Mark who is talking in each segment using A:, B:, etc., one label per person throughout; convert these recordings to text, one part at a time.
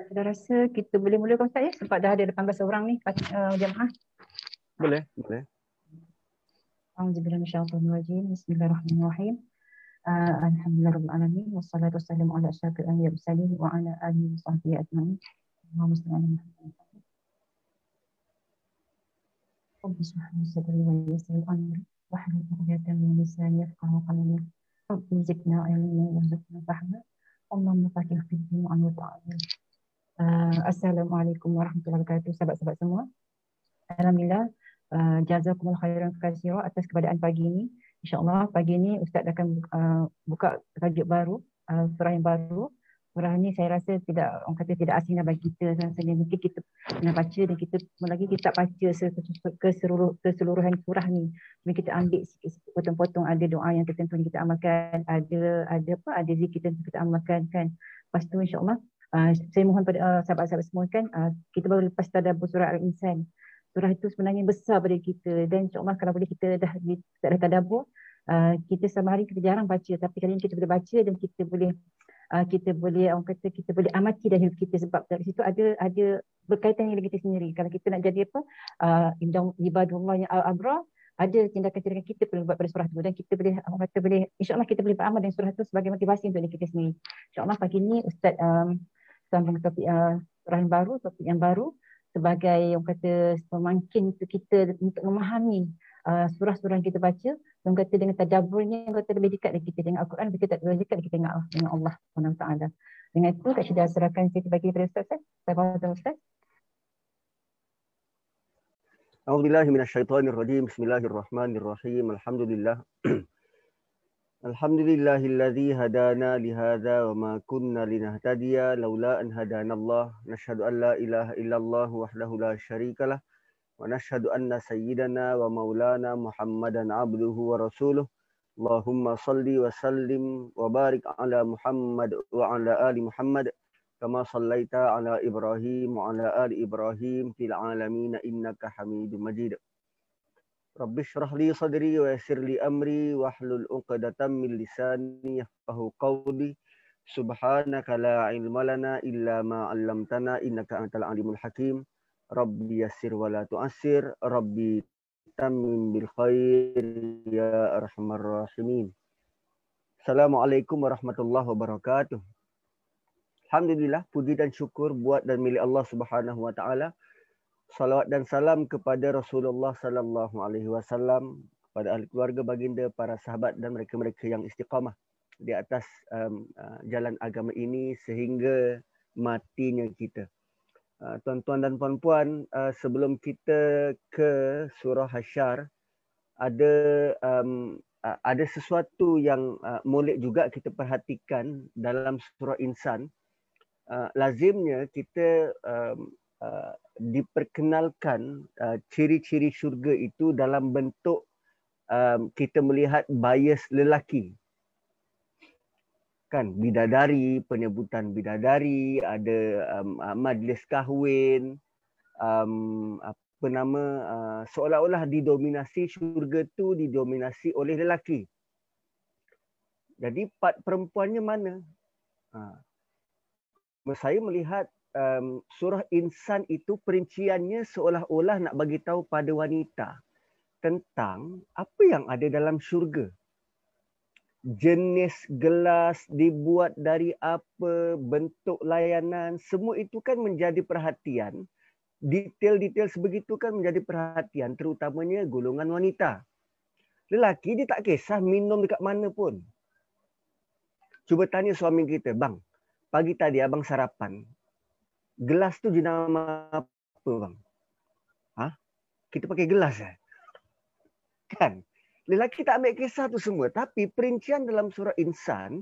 A: Saya rasa kita boleh mulakan Ustaz ya sebab dah ada 18 orang ni uh, jemaah.
B: Boleh, boleh.
A: Auzubillahiminasyaitonirrajim. Bismillahirrahmanirrahim. Uh, Alhamdulillah Rabbil Alamin. Wassalatu wassalamu ala asyrafil anbiya wa sallim wa ala alihi wa sahbihi ajma'in. Allahumma salli ala Muhammad. رب اشرح لي صدري ويسر لي امري واحلل عقدة من لساني يفقهوا قولي رب زدنا علما وارزقنا فهما اللهم فقه في الدين وعن وتعالى Assalamualaikum warahmatullahi wabarakatuh sahabat-sahabat semua. Alhamdulillah uh, jazakumullah khairan katsira atas keberadaan pagi ini. Insya-Allah pagi ini ustaz akan uh, buka tajuk baru, uh, surah yang baru surah ni saya rasa tidak orang kata tidak asing dah bagi kita rasanya mungkin kita pernah baca dan kita lagi kita tak baca keseluruh, keseluruhan surah ni mungkin kita ambil sikit potong-potong ada doa yang tertentu yang kita amalkan ada ada apa ada zikir yang kita amalkan kan lepas tu insyaallah uh, saya mohon pada uh, sahabat-sahabat semua kan uh, kita baru lepas tadabbur surah al-insan surah itu sebenarnya besar pada kita. Dan insyaallah kalau boleh kita dah tak ada tadabbur uh, kita sama hari kita jarang baca. Tapi kali ini kita boleh baca dan kita boleh uh, kita boleh orang kata kita boleh amati dah hidup kita. Sebab dari situ ada ada berkaitan dengan kita sendiri. Kalau kita nak jadi apa? Uh, ibadullah yang al-abra ada tindakan-tindakan kita perlu buat pada surah tu. Dan kita boleh orang kata boleh insyaallah kita boleh beramal dengan surah tu sebagai motivasi untuk diri kita sendiri. Insyaallah pagi ni ustaz um, sambung topik uh, surah yang baru topik yang baru sebagai yang kata pemangkin untuk kita untuk memahami uh, surah-surah yang kita baca yang kata dengan tadaburnya yang kata lebih dekat dengan kita dengan Al-Quran lebih dekat, lebih dekat kita dengan Allah dengan Allah SWT. Dengan itu Kak Syida serahkan saya bagi kepada Ustaz Ustaz. Saya bawa Ustaz.
B: أعوذ بالله من الشيطان الرجيم بسم الله الرحمن الرحيم الحمد لله الحمد لله الذي هدانا لهذا وما كنا لنهتدي لولا أن هدانا الله. نشهد أن لا إله إلا الله وحده لا شريك له ونشهد أن سيدنا ومولانا محمدا عبده ورسوله. اللهم صل وسلم وبارك على محمد وعلى آل محمد كما صليت على إبراهيم وعلى آل إبراهيم في العالمين إنك حميد مجيد. Rabbi syrah li sadri wa yassir li amri wa hlul uqadatan min lisani yafqahu qawli. Subhanaka la ilma lana illa ma 'allamtana innaka antal alimul hakim. Rabbi yassir wa la tu'assir. Rabbi tamim bil khair ya arhamar rahimin. Assalamualaikum warahmatullahi wabarakatuh. Alhamdulillah puji dan syukur buat dan milik Allah Subhanahu wa taala Salawat dan salam kepada Rasulullah sallallahu alaihi wasallam, kepada ahli keluarga baginda, para sahabat dan mereka-mereka yang istiqamah di atas um, uh, jalan agama ini sehingga matinya kita. Uh, tuan-tuan dan puan-puan, uh, sebelum kita ke surah Hasyar, ada um, uh, ada sesuatu yang uh, molek juga kita perhatikan dalam surah Insan. Uh, lazimnya kita um, uh, diperkenalkan uh, ciri-ciri syurga itu dalam bentuk um, kita melihat bias lelaki. Kan bidadari penyebutan bidadari ada um, uh, majlis kahwin um, apa nama uh, seolah-olah didominasi syurga tu didominasi oleh lelaki. Jadi part perempuannya mana? Ha. saya melihat um, surah insan itu perinciannya seolah-olah nak bagi tahu pada wanita tentang apa yang ada dalam syurga jenis gelas dibuat dari apa, bentuk layanan, semua itu kan menjadi perhatian. Detail-detail sebegitu kan menjadi perhatian terutamanya golongan wanita. Lelaki dia tak kisah minum dekat mana pun. Cuba tanya suami kita, bang, pagi tadi abang sarapan. Gelas tu jenama apa bang? Ha? Kita pakai gelas eh? Kan? Lelaki tak ambil kisah tu semua. Tapi perincian dalam surah insan,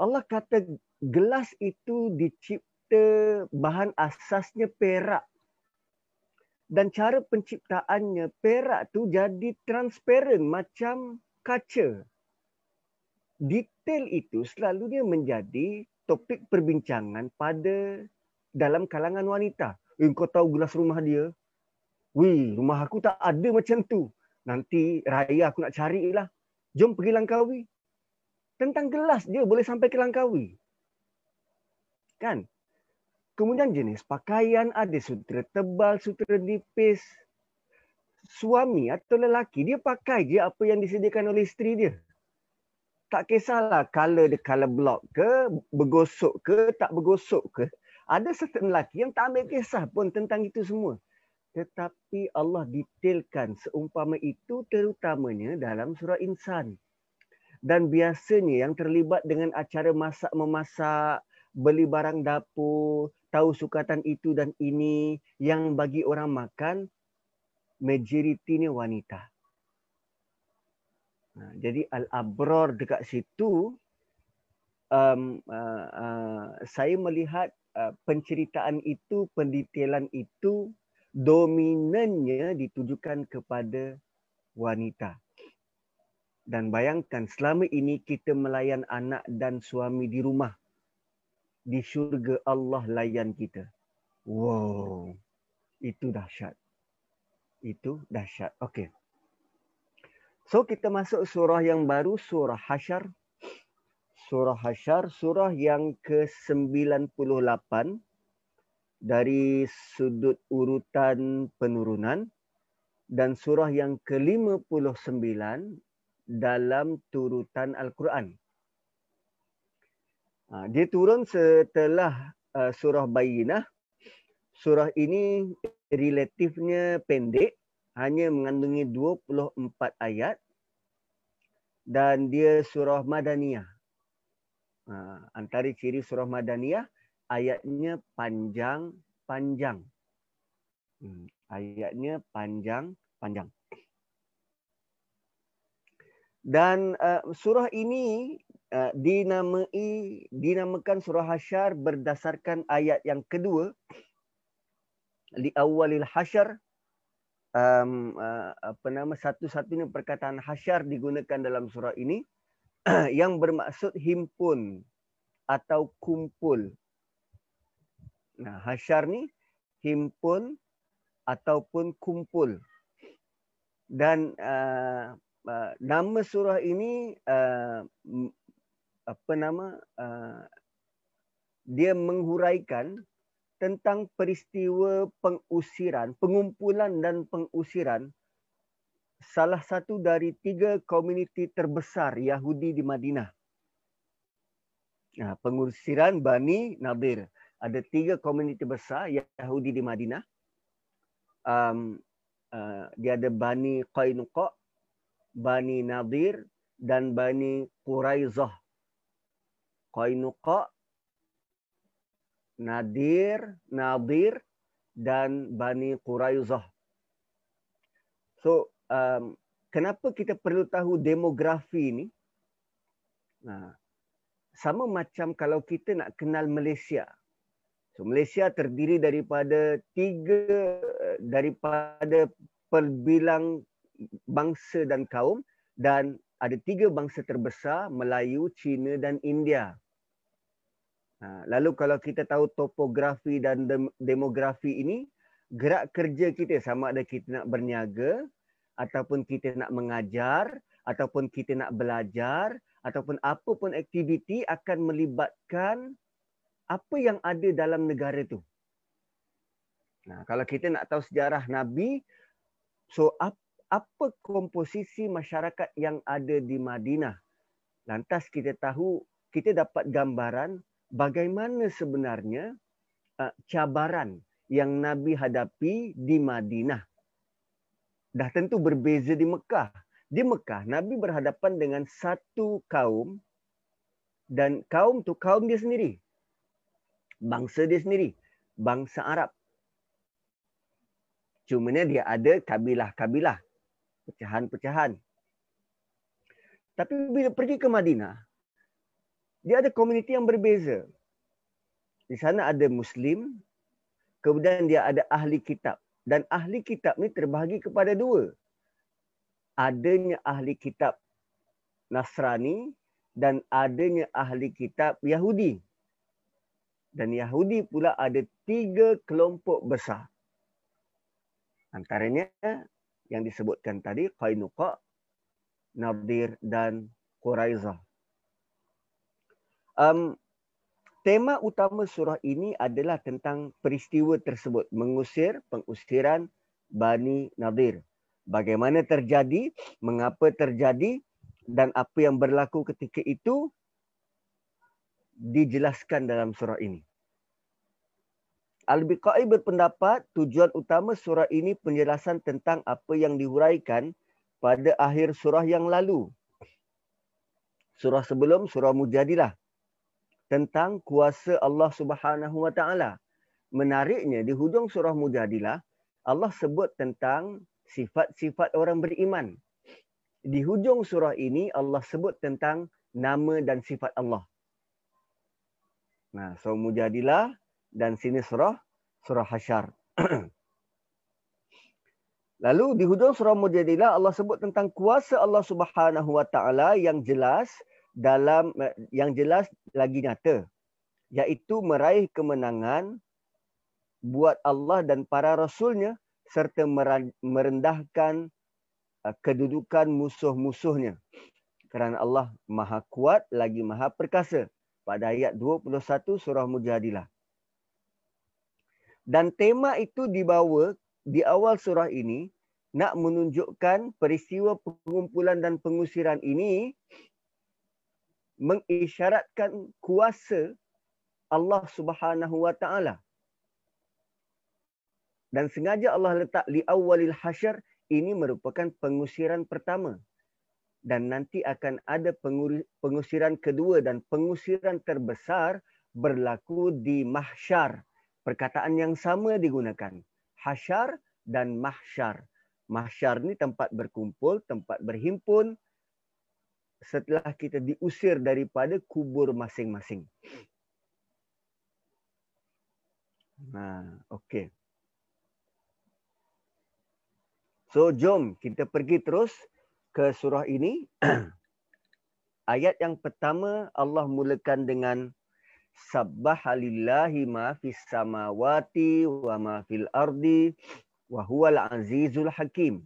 B: Allah kata gelas itu dicipta bahan asasnya perak. Dan cara penciptaannya perak tu jadi transparent macam kaca. Detail itu selalunya menjadi topik perbincangan pada dalam kalangan wanita. Eh, kau tahu gelas rumah dia? Wih, rumah aku tak ada macam tu. Nanti raya aku nak carilah. Jom pergi Langkawi. Tentang gelas dia boleh sampai ke Langkawi. Kan? Kemudian jenis pakaian ada sutera tebal, sutera nipis. Suami atau lelaki dia pakai je apa yang disediakan oleh isteri dia. Tak kisahlah color dia color block ke, bergosok ke, tak bergosok ke. Ada certain lelaki yang tak ambil kisah pun tentang itu semua. Tetapi Allah detailkan seumpama itu terutamanya dalam surah insan. Dan biasanya yang terlibat dengan acara masak-memasak, beli barang dapur, tahu sukatan itu dan ini yang bagi orang makan majoriti ni wanita. Ha, jadi al-abror dekat situ um, uh, uh, saya melihat uh, penceritaan itu, pendetailan itu dominannya ditujukan kepada wanita. Dan bayangkan selama ini kita melayan anak dan suami di rumah di syurga Allah layan kita. Wow. Itu dahsyat. Itu dahsyat. Okey. So kita masuk surah yang baru, surah Hasyar. Surah Hasyar, surah yang ke-98 dari sudut urutan penurunan dan surah yang ke-59 dalam turutan Al-Quran. Ha, dia turun setelah uh, surah Bayyinah. Surah ini relatifnya pendek, hanya mengandungi 24 ayat dan dia surah Madaniyah. Ha, antara ciri surah Madaniyah, ayatnya panjang-panjang. Hmm, ayatnya panjang-panjang. Dan uh, surah ini Uh, dinamai dinamakan surah hasyar berdasarkan ayat yang kedua di awalil hasyar um, uh, apa nama satu-satunya perkataan hasyar digunakan dalam surah ini yang bermaksud himpun atau kumpul. Nah hasyar ni himpun ataupun kumpul. Dan uh, uh, nama surah ini uh, apa nama uh, dia menghuraikan tentang peristiwa pengusiran, pengumpulan dan pengusiran salah satu dari tiga komuniti terbesar Yahudi di Madinah. Nah, pengusiran Bani Nadir. Ada tiga komuniti besar Yahudi di Madinah. Um, uh, dia ada Bani Qainuqa, Bani Nadir dan Bani Quraizah. Qainuqa, Nadir, Nadir dan Bani Quraizah. So, um, kenapa kita perlu tahu demografi ini? Nah, sama macam kalau kita nak kenal Malaysia. So, Malaysia terdiri daripada tiga daripada perbilang bangsa dan kaum dan ada tiga bangsa terbesar Melayu, Cina dan India. Ha, lalu kalau kita tahu topografi dan demografi ini, gerak kerja kita sama ada kita nak berniaga ataupun kita nak mengajar ataupun kita nak belajar ataupun apa pun aktiviti akan melibatkan apa yang ada dalam negara itu. Nah, kalau kita nak tahu sejarah Nabi, so apa komposisi masyarakat yang ada di Madinah? Lantas kita tahu, kita dapat gambaran bagaimana sebenarnya uh, cabaran yang Nabi hadapi di Madinah. Dah tentu berbeza di Mekah. Di Mekah, Nabi berhadapan dengan satu kaum dan kaum tu kaum dia sendiri. Bangsa dia sendiri. Bangsa Arab. Cuma dia ada kabilah-kabilah. Pecahan-pecahan. Tapi bila pergi ke Madinah, dia ada komuniti yang berbeza. Di sana ada Muslim, kemudian dia ada ahli kitab. Dan ahli kitab ni terbahagi kepada dua. Adanya ahli kitab Nasrani dan adanya ahli kitab Yahudi. Dan Yahudi pula ada tiga kelompok besar. Antaranya yang disebutkan tadi, Qainuqa, Nadir dan Quraizah. Um, tema utama surah ini adalah tentang peristiwa tersebut. Mengusir pengusiran Bani Nadir. Bagaimana terjadi, mengapa terjadi dan apa yang berlaku ketika itu dijelaskan dalam surah ini. Al-Biqai berpendapat tujuan utama surah ini penjelasan tentang apa yang dihuraikan pada akhir surah yang lalu. Surah sebelum surah Mujadilah tentang kuasa Allah Subhanahu Wa Taala. Menariknya di hujung surah Mujadilah Allah sebut tentang sifat-sifat orang beriman. Di hujung surah ini Allah sebut tentang nama dan sifat Allah. Nah, surah Mujadilah dan sini surah surah Hasyar. Lalu di hujung surah Mujadilah Allah sebut tentang kuasa Allah Subhanahu Wa Taala yang jelas dalam yang jelas lagi nyata iaitu meraih kemenangan buat Allah dan para rasulnya serta merendahkan uh, kedudukan musuh-musuhnya. Kerana Allah Maha Kuat lagi Maha Perkasa pada ayat 21 surah Mujadilah. Dan tema itu dibawa di awal surah ini nak menunjukkan peristiwa pengumpulan dan pengusiran ini mengisyaratkan kuasa Allah Subhanahu wa taala. Dan sengaja Allah letak li awalil hasyr ini merupakan pengusiran pertama. Dan nanti akan ada pengusiran kedua dan pengusiran terbesar berlaku di mahsyar perkataan yang sama digunakan. Hasyar dan mahsyar. Mahsyar ni tempat berkumpul, tempat berhimpun setelah kita diusir daripada kubur masing-masing. Nah, okey. So, jom kita pergi terus ke surah ini. Ayat yang pertama Allah mulakan dengan Sabbahalillahi ma fis samawati wa ma fil ardi wa huwal azizul hakim.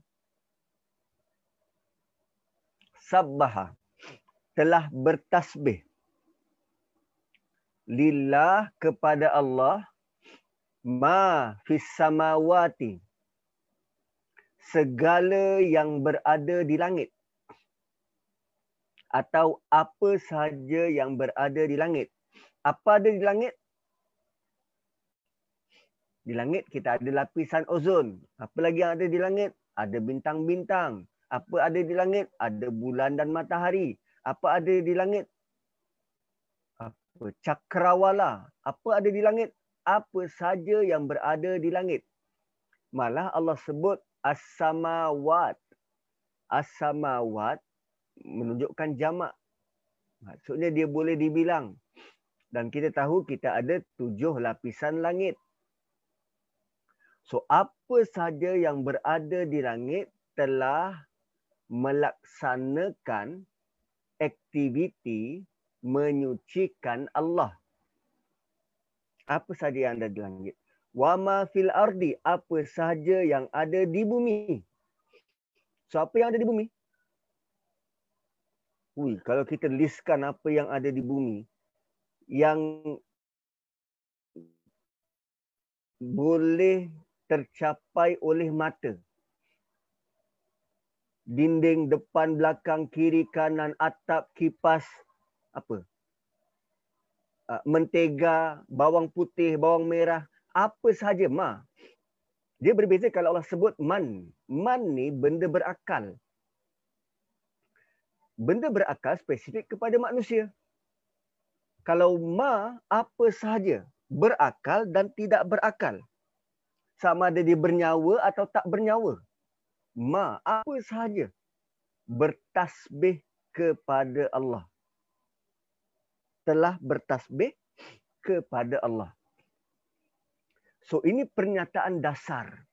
B: Sabbaha telah bertasbih lillah kepada Allah ma fis samawati segala yang berada di langit atau apa sahaja yang berada di langit apa ada di langit? Di langit kita ada lapisan ozon. Apa lagi yang ada di langit? Ada bintang-bintang. Apa ada di langit? Ada bulan dan matahari. Apa ada di langit? Apa cakrawala? Apa ada di langit? Apa saja yang berada di langit? Malah Allah sebut as-samawat. As-samawat menunjukkan jamak. Maksudnya dia boleh dibilang dan kita tahu kita ada tujuh lapisan langit. So apa saja yang berada di langit telah melaksanakan aktiviti menyucikan Allah. Apa saja yang ada di langit? Wa ma fil ardi apa saja yang ada di bumi. So apa yang ada di bumi? Ui, kalau kita listkan apa yang ada di bumi, yang boleh tercapai oleh mata. Dinding depan, belakang, kiri, kanan, atap, kipas, apa? Uh, mentega, bawang putih, bawang merah, apa sahaja ma. Dia berbeza kalau Allah sebut man. Man ni benda berakal. Benda berakal spesifik kepada manusia kalau ma apa sahaja berakal dan tidak berakal sama ada dia bernyawa atau tak bernyawa ma apa sahaja bertasbih kepada Allah. Telah bertasbih kepada Allah. So ini pernyataan dasar.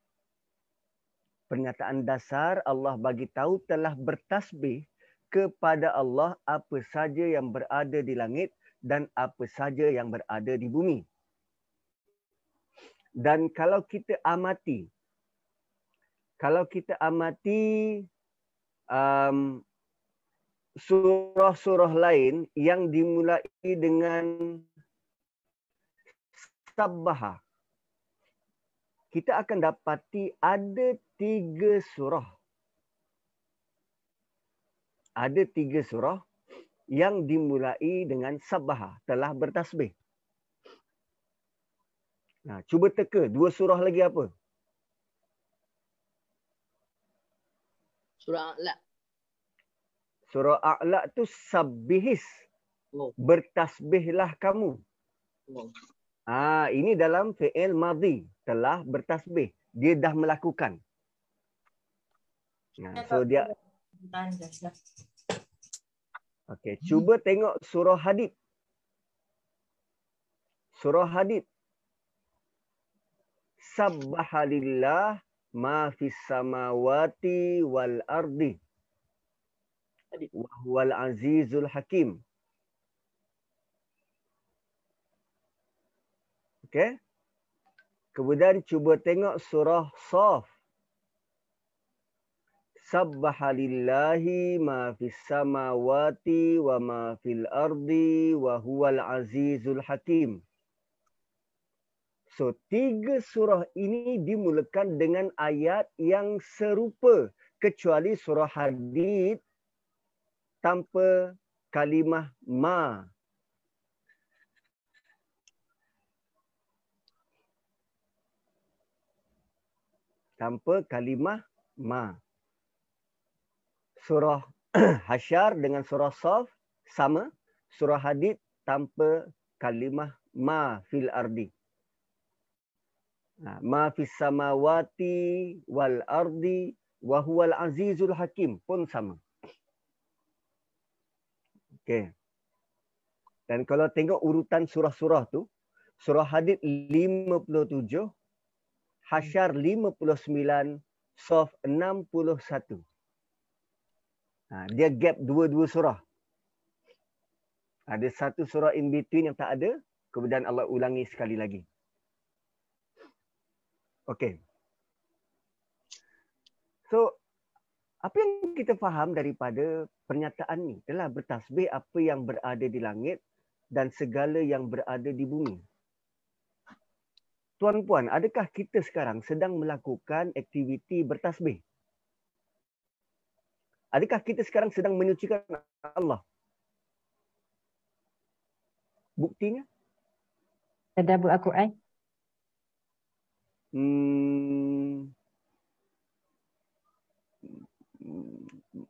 B: Pernyataan dasar Allah bagi tahu telah bertasbih kepada Allah apa saja yang berada di langit dan apa saja yang berada di bumi. Dan kalau kita amati, kalau kita amati um, surah-surah lain yang dimulai dengan sabbaha kita akan dapati ada tiga surah. Ada tiga surah yang dimulai dengan sabbaha, telah bertasbih. Nah, cuba teka dua surah lagi apa?
C: Surah A'la.
B: Surah A'la tu sabbihis.
C: Oh.
B: Bertasbihlah kamu.
C: oh.
B: Ah, ini dalam fi'il madhi telah bertasbih. Dia dah melakukan. Nah, so dia Okey, cuba tengok surah Hadid. Surah Hadid. Subhanallah ma fis samawati wal ardi.
C: Hadid.
B: Wa huwal azizul hakim. Okey. Kemudian cuba tengok surah Saf. Subhanallahi ma fis samawati wa ma fil ardi wa huwal azizul hakim. So tiga surah ini dimulakan dengan ayat yang serupa kecuali surah Hadid tanpa kalimah ma. Tanpa kalimah ma. Surah Hasyar dengan surah Saf sama. Surah Hadid tanpa kalimah ma fil ardi. Ha, ma fis samawati wal ardi wa huwal azizul hakim pun sama. Okey. Dan kalau tengok urutan surah-surah tu, surah Hadid 57, Hasyar 59, Saf 61. Ha, dia gap dua-dua surah. Ada satu surah in between yang tak ada, kemudian Allah ulangi sekali lagi. Okey. So, apa yang kita faham daripada pernyataan ni telah bertasbih apa yang berada di langit dan segala yang berada di bumi. Tuan-puan, adakah kita sekarang sedang melakukan aktiviti bertasbih? Adakah kita sekarang sedang menyucikan Allah? Buktinya?
A: Tadabbur Al-Quran.
B: Hmm,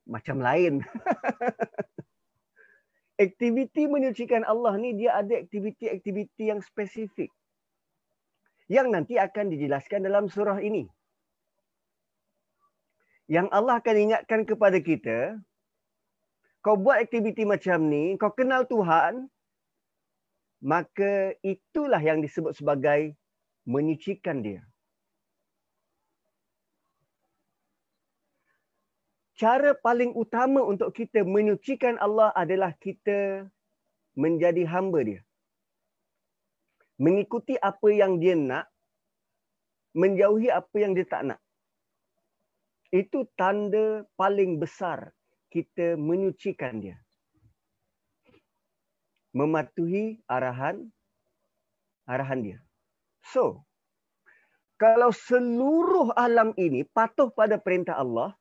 B: macam lain. aktiviti menyucikan Allah ni dia ada aktiviti-aktiviti yang spesifik. Yang nanti akan dijelaskan dalam surah ini. Yang Allah akan ingatkan kepada kita, kau buat aktiviti macam ni, kau kenal Tuhan, maka itulah yang disebut sebagai menyucikan dia. Cara paling utama untuk kita menyucikan Allah adalah kita menjadi hamba dia. Mengikuti apa yang dia nak, menjauhi apa yang dia tak nak. Itu tanda paling besar kita menyucikan dia. Mematuhi arahan arahan dia. So, kalau seluruh alam ini patuh pada perintah Allah,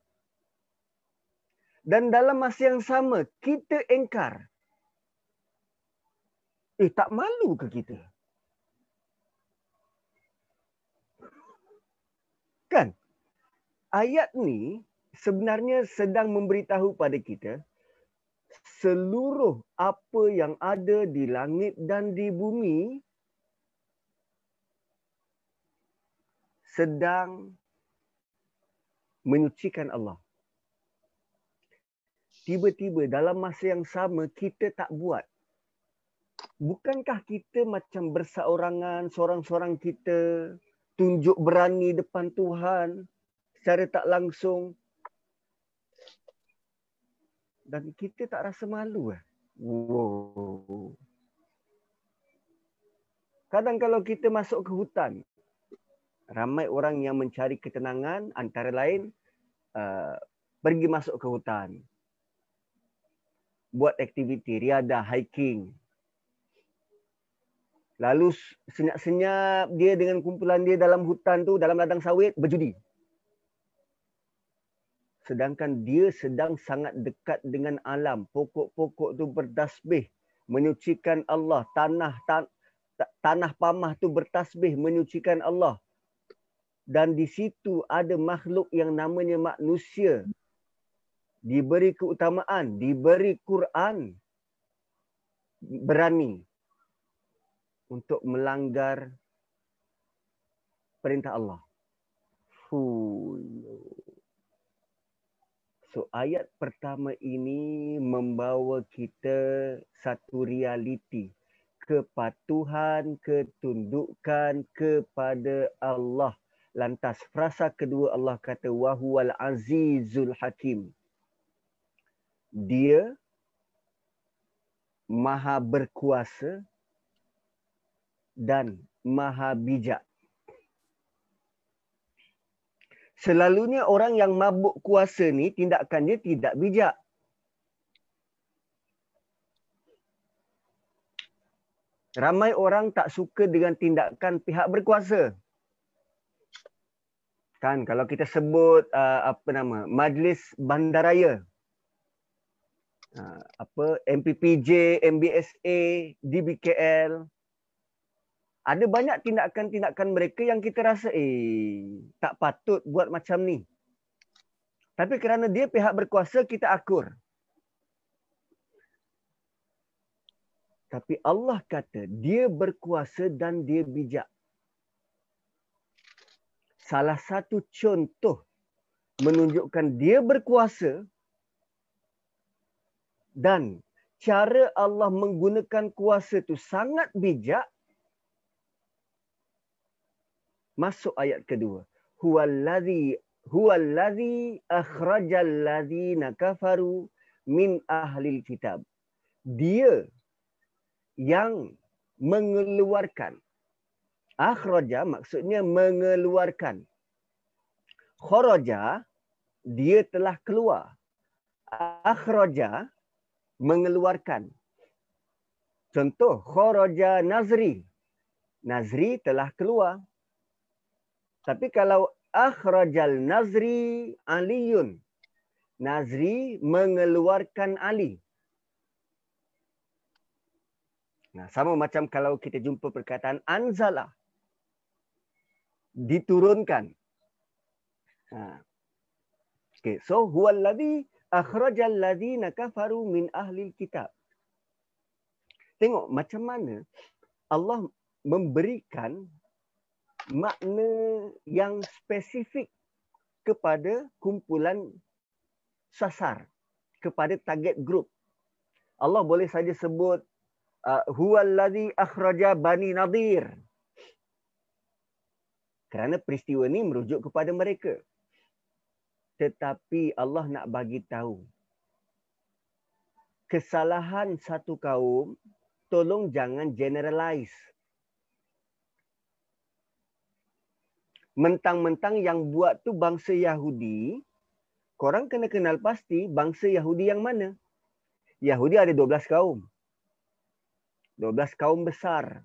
B: dan dalam masa yang sama kita engkar. Eh tak malu ke kita? Kan? Ayat ni sebenarnya sedang memberitahu pada kita seluruh apa yang ada di langit dan di bumi sedang menyucikan Allah tiba-tiba dalam masa yang sama kita tak buat. Bukankah kita macam berseorangan, seorang-seorang kita tunjuk berani depan Tuhan secara tak langsung dan kita tak rasa malu eh? Wow. Kadang kalau kita masuk ke hutan, ramai orang yang mencari ketenangan antara lain uh, pergi masuk ke hutan buat aktiviti riadah hiking Lalu senyap-senyap dia dengan kumpulan dia dalam hutan tu, dalam ladang sawit, berjudi. Sedangkan dia sedang sangat dekat dengan alam. Pokok-pokok tu bertasbih. Menyucikan Allah. Tanah tan tanah pamah tu bertasbih. Menyucikan Allah. Dan di situ ada makhluk yang namanya manusia. Diberi keutamaan. Diberi Quran. Berani. Untuk melanggar perintah Allah. So ayat pertama ini membawa kita satu realiti kepatuhan, ketundukan kepada Allah. Lantas frasa kedua Allah kata wahuwal azizul hakim. Dia maha berkuasa dan maha bijak. selalunya orang yang mabuk kuasa ni tindakan dia tidak bijak. Ramai orang tak suka dengan tindakan pihak berkuasa. Kan kalau kita sebut uh, apa nama majlis bandaraya. Uh, apa MPPJ, MBSA, DBKL, ada banyak tindakan-tindakan mereka yang kita rasa eh tak patut buat macam ni. Tapi kerana dia pihak berkuasa kita akur. Tapi Allah kata dia berkuasa dan dia bijak. Salah satu contoh menunjukkan dia berkuasa dan cara Allah menggunakan kuasa itu sangat bijak. Masuk ayat kedua. Huwallazi huwallazi akhrajal ladzina kafaru min ahlil kitab. Dia yang mengeluarkan. Akhraja maksudnya mengeluarkan. Kharaja dia telah keluar. Akhraja mengeluarkan contoh kharaja nazri nazri telah keluar tapi kalau akhrajal nazri aliyun. Nazri mengeluarkan Ali. Nah, sama macam kalau kita jumpa perkataan anzala. Diturunkan. Ha. Okay, so huwallazi akhrajal ladzina kafaru min ahli kitab. Tengok macam mana Allah memberikan makna yang spesifik kepada kumpulan sasar kepada target group. Allah boleh saja sebut uh, huwallazi akhraja bani nadir. Kerana peristiwa ini merujuk kepada mereka. Tetapi Allah nak bagi tahu kesalahan satu kaum tolong jangan generalize. mentang-mentang yang buat tu bangsa Yahudi, korang kena kenal pasti bangsa Yahudi yang mana. Yahudi ada 12 kaum. 12 kaum besar.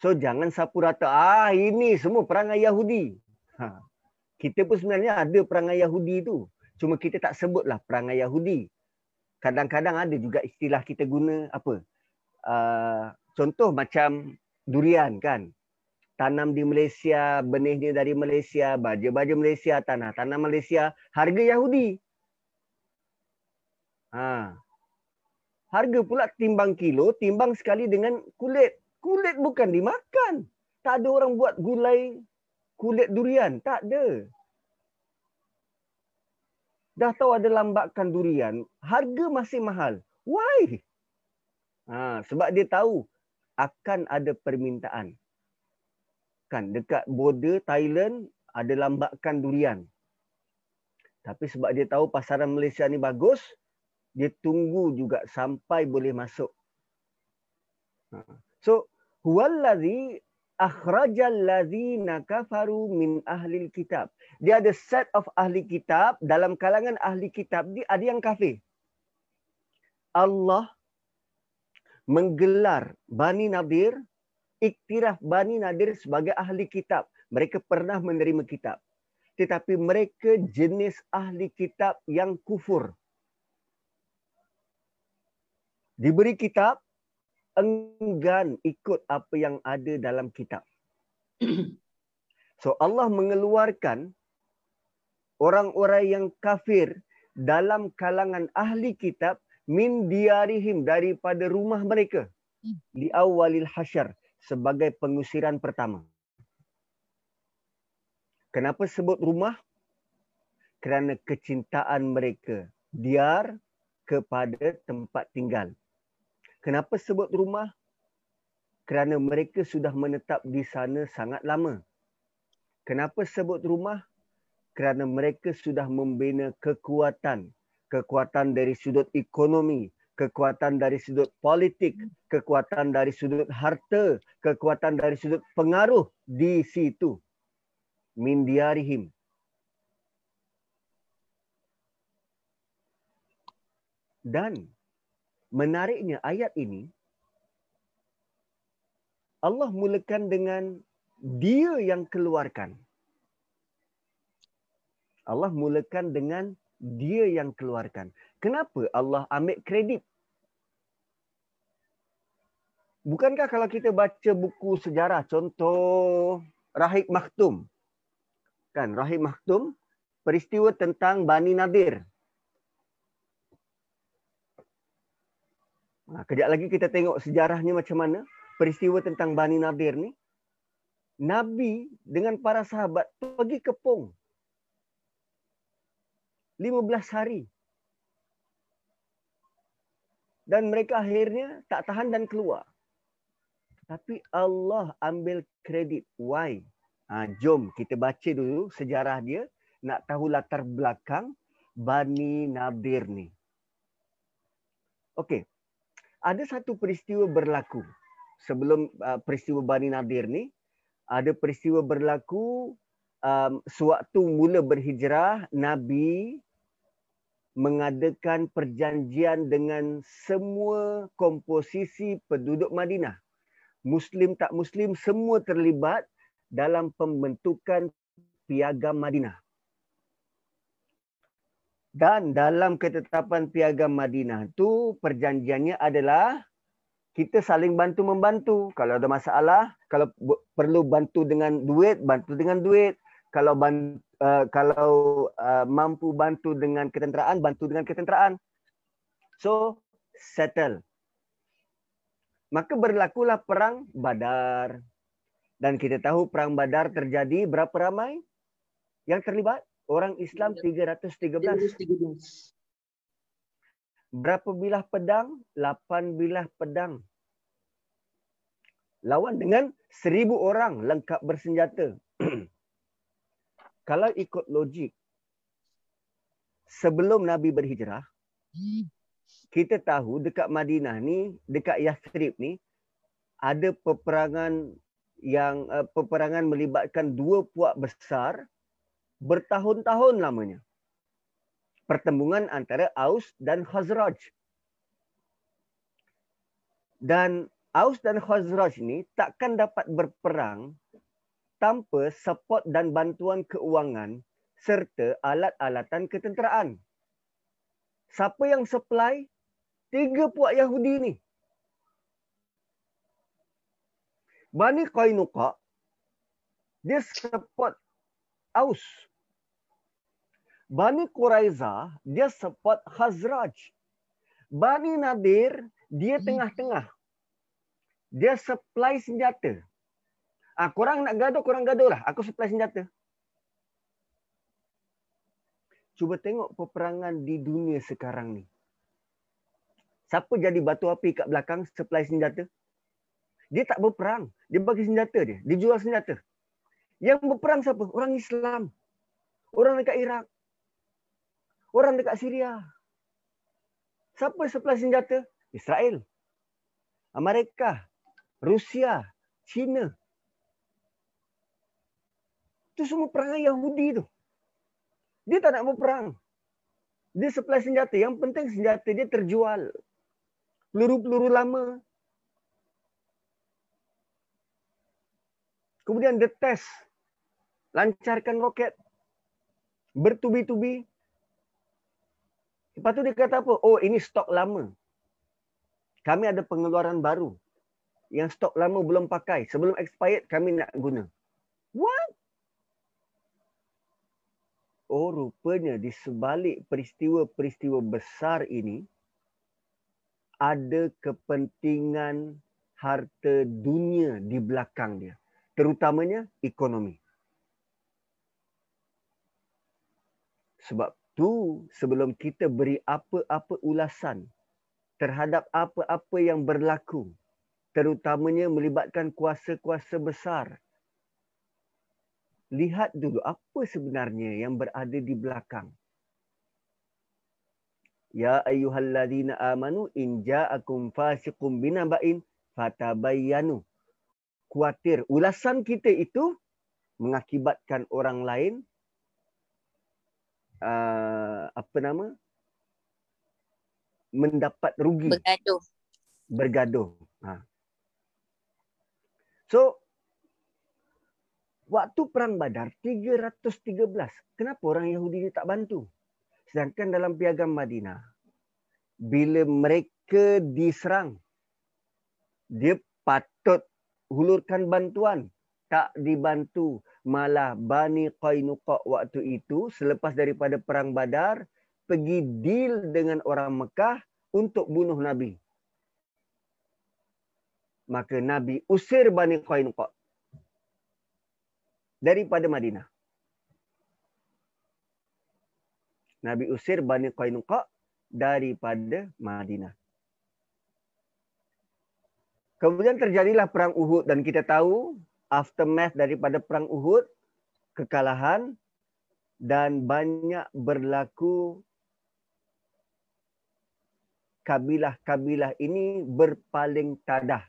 B: So jangan sapu rata, ah ini semua perangai Yahudi. Ha. Kita pun sebenarnya ada perangai Yahudi tu. Cuma kita tak sebutlah perangai Yahudi. Kadang-kadang ada juga istilah kita guna apa. Uh, contoh macam durian kan tanam di Malaysia, benih dia dari Malaysia, baju-baju Malaysia, tanah-tanah Malaysia, harga Yahudi. Ha. Harga pula timbang kilo, timbang sekali dengan kulit. Kulit bukan dimakan. Tak ada orang buat gulai kulit durian. Tak ada. Dah tahu ada lambakan durian, harga masih mahal. Why? Ha, sebab dia tahu akan ada permintaan kan dekat border Thailand ada lambakan durian. Tapi sebab dia tahu pasaran Malaysia ni bagus, dia tunggu juga sampai boleh masuk. Ha. So, huwallazi akhrajal ladzina kafaru min ahli kitab. Dia ada set of ahli kitab dalam kalangan ahli kitab dia ada yang kafir. Allah menggelar Bani Nadir, iktiraf Bani Nadir sebagai ahli kitab. Mereka pernah menerima kitab. Tetapi mereka jenis ahli kitab yang kufur. Diberi kitab, enggan ikut apa yang ada dalam kitab. So Allah mengeluarkan orang-orang yang kafir dalam kalangan ahli kitab min diarihim daripada rumah mereka di awalil hasyar sebagai pengusiran pertama. Kenapa sebut rumah? Kerana kecintaan mereka diar kepada tempat tinggal. Kenapa sebut rumah? Kerana mereka sudah menetap di sana sangat lama. Kenapa sebut rumah? Kerana mereka sudah membina kekuatan. Kekuatan dari sudut ekonomi, kekuatan dari sudut politik, kekuatan dari sudut harta, kekuatan dari sudut pengaruh di situ. Min diarihim. Dan menariknya ayat ini Allah mulakan dengan dia yang keluarkan. Allah mulakan dengan dia yang keluarkan. Kenapa Allah ambil kredit? Bukankah kalau kita baca buku sejarah, contoh Rahib Maktum. Kan, Rahib Maktum, peristiwa tentang Bani Nadir. Kejap lagi kita tengok sejarahnya macam mana. Peristiwa tentang Bani Nadir ni. Nabi dengan para sahabat pergi ke Pong. 15 hari. Dan mereka akhirnya tak tahan dan keluar. Tapi Allah ambil kredit. Why? Ha, jom kita baca dulu sejarah dia. Nak tahu latar belakang Bani Nadir ni. Okey. Ada satu peristiwa berlaku sebelum uh, peristiwa Bani Nadir ni ada peristiwa berlaku um, sewaktu mula berhijrah Nabi mengadakan perjanjian dengan semua komposisi penduduk Madinah. Muslim tak Muslim semua terlibat dalam pembentukan piagam Madinah. Dan dalam ketetapan piagam Madinah tu perjanjiannya adalah kita saling bantu membantu. Kalau ada masalah, kalau perlu bantu dengan duit, bantu dengan duit. Kalau ban, uh, kalau uh, mampu bantu dengan ketenteraan, bantu dengan ketenteraan. So, settle. Maka berlakulah perang Badar. Dan kita tahu perang Badar terjadi berapa ramai yang terlibat? Orang Islam 313. 313. Berapa bilah pedang? Lapan bilah pedang. Lawan dengan seribu orang lengkap bersenjata. Kalau ikut logik, sebelum Nabi berhijrah, kita tahu dekat Madinah ni, dekat Yathrib ni, ada peperangan yang uh, peperangan melibatkan dua puak besar bertahun-tahun lamanya pertembungan antara Aus dan Khazraj. Dan Aus dan Khazraj ini takkan dapat berperang tanpa support dan bantuan keuangan serta alat-alatan ketenteraan. Siapa yang supply? Tiga puak Yahudi ini. Bani Qainuqa dia support Aus Bani Quraiza dia support Khazraj. Bani Nadir dia hmm. tengah-tengah. Dia supply senjata. Ah, korang nak gaduh, korang gaduh lah. Aku supply senjata. Cuba tengok peperangan di dunia sekarang ni. Siapa jadi batu api kat belakang supply senjata? Dia tak berperang. Dia bagi senjata dia. Dia jual senjata. Yang berperang siapa? Orang Islam. Orang dekat Iraq orang dekat Syria. Siapa supply senjata? Israel. Amerika, Rusia, China. Itu semua perang Yahudi tu. Dia tak nak berperang. Dia supply senjata. Yang penting senjata dia terjual. Peluru-peluru lama Kemudian dia test. Lancarkan roket. Bertubi-tubi. Lepas tu dia kata apa? Oh ini stok lama. Kami ada pengeluaran baru. Yang stok lama belum pakai. Sebelum expired kami nak guna. What? Oh rupanya di sebalik peristiwa-peristiwa besar ini ada kepentingan harta dunia di belakang dia. Terutamanya ekonomi. Sebab tu sebelum kita beri apa-apa ulasan terhadap apa-apa yang berlaku terutamanya melibatkan kuasa-kuasa besar lihat dulu apa sebenarnya yang berada di belakang. Ya ayyuhalladzina amanu in ja'akum fasiqun binaba'in fatabayyanu. Kuatir ulasan kita itu mengakibatkan orang lain uh, apa nama? mendapat rugi.
D: Bergaduh.
B: Bergaduh. Ha. So waktu perang Badar 313. Kenapa orang Yahudi ini tak bantu? Sedangkan dalam piagam Madinah bila mereka diserang dia patut hulurkan bantuan tak dibantu malah Bani Qainuqa waktu itu selepas daripada perang Badar pergi deal dengan orang Mekah untuk bunuh Nabi maka Nabi usir Bani Qainuqa daripada Madinah. Nabi usir Bani Qainuqa daripada Madinah. Kemudian terjadilah perang Uhud dan kita tahu aftermath daripada perang Uhud kekalahan dan banyak berlaku kabilah-kabilah ini berpaling tadah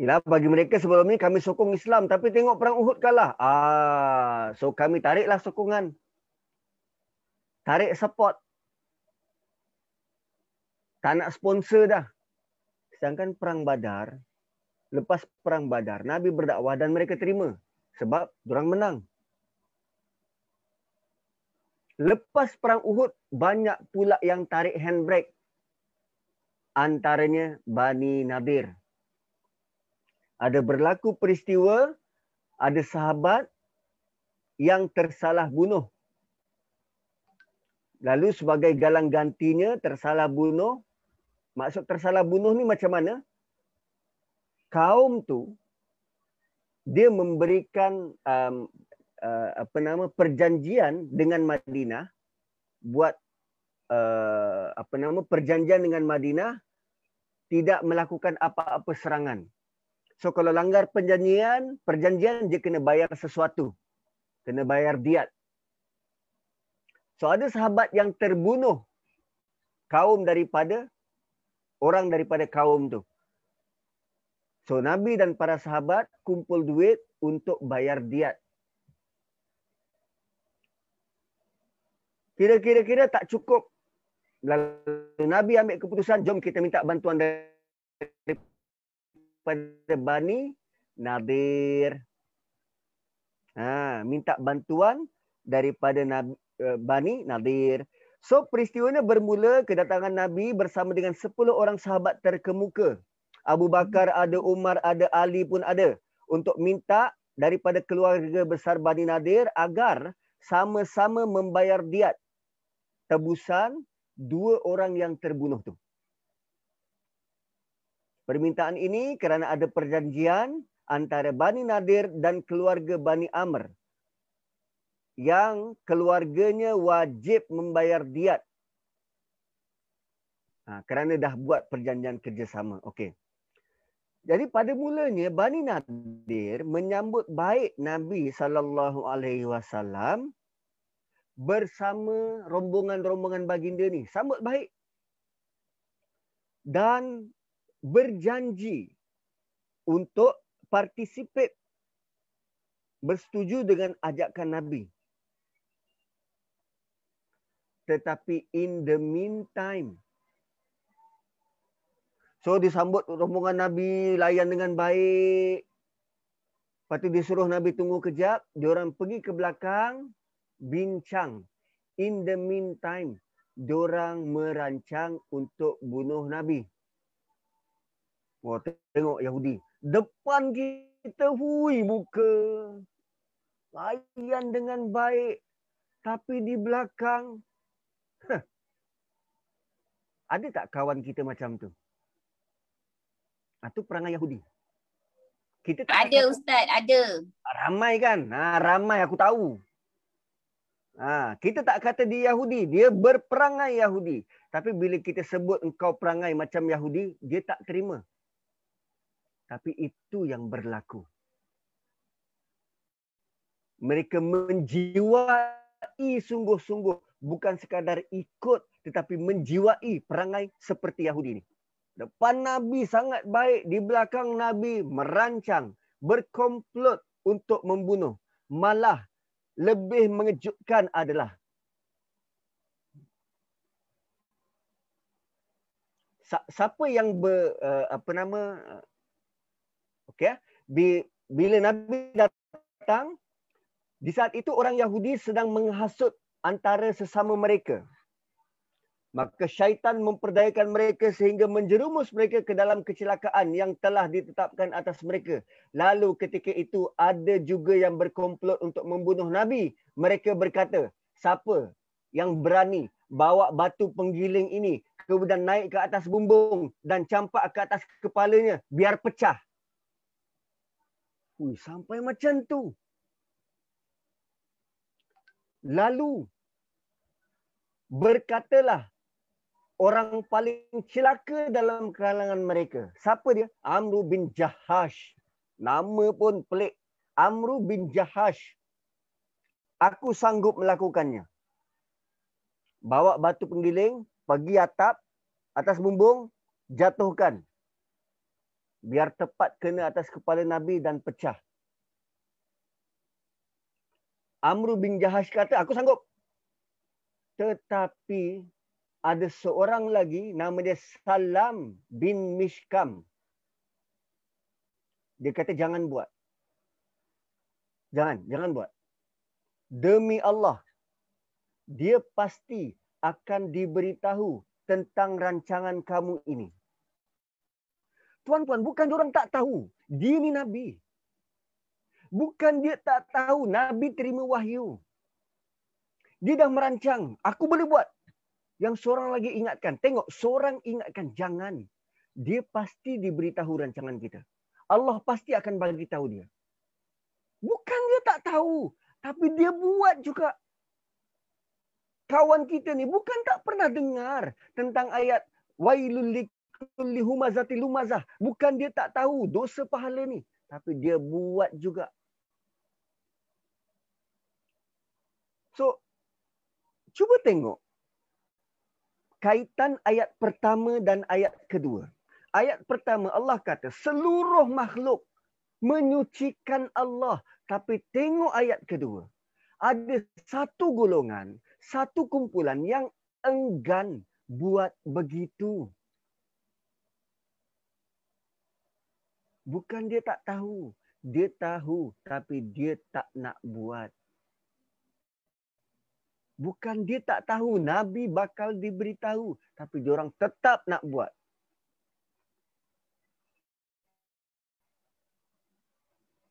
B: Yalah, bagi mereka sebelum ni kami sokong Islam tapi tengok perang Uhud kalah. Ah, so kami tariklah sokongan. Tarik support. Tak nak sponsor dah. Sedangkan perang Badar, lepas perang Badar, Nabi berdakwah dan mereka terima sebab orang menang. Lepas perang Uhud, banyak pula yang tarik handbrake. Antaranya Bani Nadir ada berlaku peristiwa ada sahabat yang tersalah bunuh. Lalu sebagai galang gantinya tersalah bunuh. Maksud tersalah bunuh ni macam mana? Kaum tu dia memberikan um, uh, apa nama perjanjian dengan Madinah buat uh, apa nama perjanjian dengan Madinah tidak melakukan apa-apa serangan. So kalau langgar perjanjian, perjanjian dia kena bayar sesuatu. Kena bayar diat. So ada sahabat yang terbunuh kaum daripada orang daripada kaum tu. So Nabi dan para sahabat kumpul duit untuk bayar diat. Kira-kira tak cukup. Lalu Nabi ambil keputusan, jom kita minta bantuan dari kepada Bani Nadir. Ha, minta bantuan daripada Nabi, uh, Bani Nadir. So peristiwanya bermula kedatangan Nabi bersama dengan 10 orang sahabat terkemuka. Abu Bakar ada, Umar ada, Ali pun ada. Untuk minta daripada keluarga besar Bani Nadir agar sama-sama membayar diat. Tebusan dua orang yang terbunuh tu. Permintaan ini kerana ada perjanjian antara Bani Nadir dan keluarga Bani Amr yang keluarganya wajib membayar diat. Ha, kerana dah buat perjanjian kerjasama. Okey. Jadi pada mulanya Bani Nadir menyambut baik Nabi sallallahu alaihi wasallam bersama rombongan-rombongan baginda ni. Sambut baik. Dan berjanji untuk participate bersetuju dengan ajakan Nabi. Tetapi in the meantime, so disambut rombongan Nabi layan dengan baik. Lepas tu dia suruh Nabi tunggu kejap. Dia orang pergi ke belakang. Bincang. In the meantime. Dia orang merancang untuk bunuh Nabi. Wah, tengok Yahudi. Depan kita hui buka. Layan dengan baik. Tapi di belakang. Huh. Ada tak kawan kita macam tu? Itu ah, perangai Yahudi.
D: Kita tak ada ustaz, ada.
B: Ramai kan? Ha, ramai aku tahu. Ha, kita tak kata dia Yahudi, dia berperangai Yahudi. Tapi bila kita sebut engkau perangai macam Yahudi, dia tak terima. Tapi itu yang berlaku. Mereka menjiwai sungguh-sungguh bukan sekadar ikut tetapi menjiwai perangai seperti Yahudi ini. Depan Nabi sangat baik, di belakang Nabi merancang, berkomplot untuk membunuh. Malah lebih mengejutkan adalah siapa yang ber, uh, apa nama uh, okey bila Nabi datang di saat itu orang Yahudi sedang menghasut antara sesama mereka maka syaitan memperdayakan mereka sehingga menjerumus mereka ke dalam kecelakaan yang telah ditetapkan atas mereka. Lalu ketika itu ada juga yang berkomplot untuk membunuh Nabi. Mereka berkata, siapa yang berani bawa batu penggiling ini kemudian naik ke atas bumbung dan campak ke atas kepalanya biar pecah. Ui, sampai macam tu. Lalu berkatalah orang paling celaka dalam kalangan mereka. Siapa dia? Amru bin Jahash. Nama pun pelik. Amru bin Jahash. Aku sanggup melakukannya. Bawa batu penggiling, pergi atap, atas bumbung, jatuhkan. Biar tepat kena atas kepala Nabi dan pecah. Amru bin Jahash kata, aku sanggup. Tetapi ada seorang lagi nama dia Salam bin Mishkam. Dia kata jangan buat. Jangan, jangan buat. Demi Allah, dia pasti akan diberitahu tentang rancangan kamu ini. Tuan-tuan, bukan orang tak tahu. Dia ni Nabi. Bukan dia tak tahu Nabi terima wahyu. Dia dah merancang. Aku boleh buat. Yang seorang lagi ingatkan. Tengok, seorang ingatkan. Jangan. Dia pasti diberitahu rancangan kita. Allah pasti akan bagi tahu dia. Bukan dia tak tahu. Tapi dia buat juga. Kawan kita ni bukan tak pernah dengar tentang ayat wailul likulli lumazah. Bukan dia tak tahu dosa pahala ni. Tapi dia buat juga. So, cuba tengok kaitan ayat pertama dan ayat kedua. Ayat pertama Allah kata seluruh makhluk menyucikan Allah. Tapi tengok ayat kedua. Ada satu golongan, satu kumpulan yang enggan buat begitu. Bukan dia tak tahu. Dia tahu tapi dia tak nak buat. Bukan dia tak tahu Nabi bakal diberitahu. Tapi orang tetap nak buat.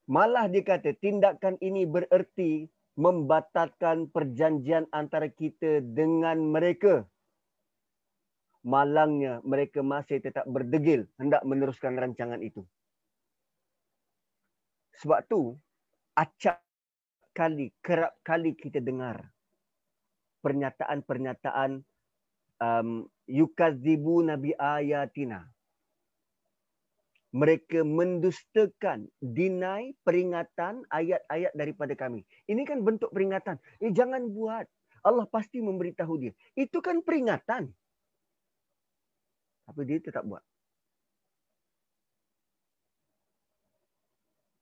B: Malah dia kata tindakan ini bererti membatalkan perjanjian antara kita dengan mereka. Malangnya mereka masih tetap berdegil hendak meneruskan rancangan itu. Sebab tu acap kali, kerap kali kita dengar pernyataan-pernyataan um, yukazibu nabi ayatina. Mereka mendustakan, deny peringatan ayat-ayat daripada kami. Ini kan bentuk peringatan. Eh jangan buat. Allah pasti memberitahu dia. Itu kan peringatan. Tapi dia tetap buat.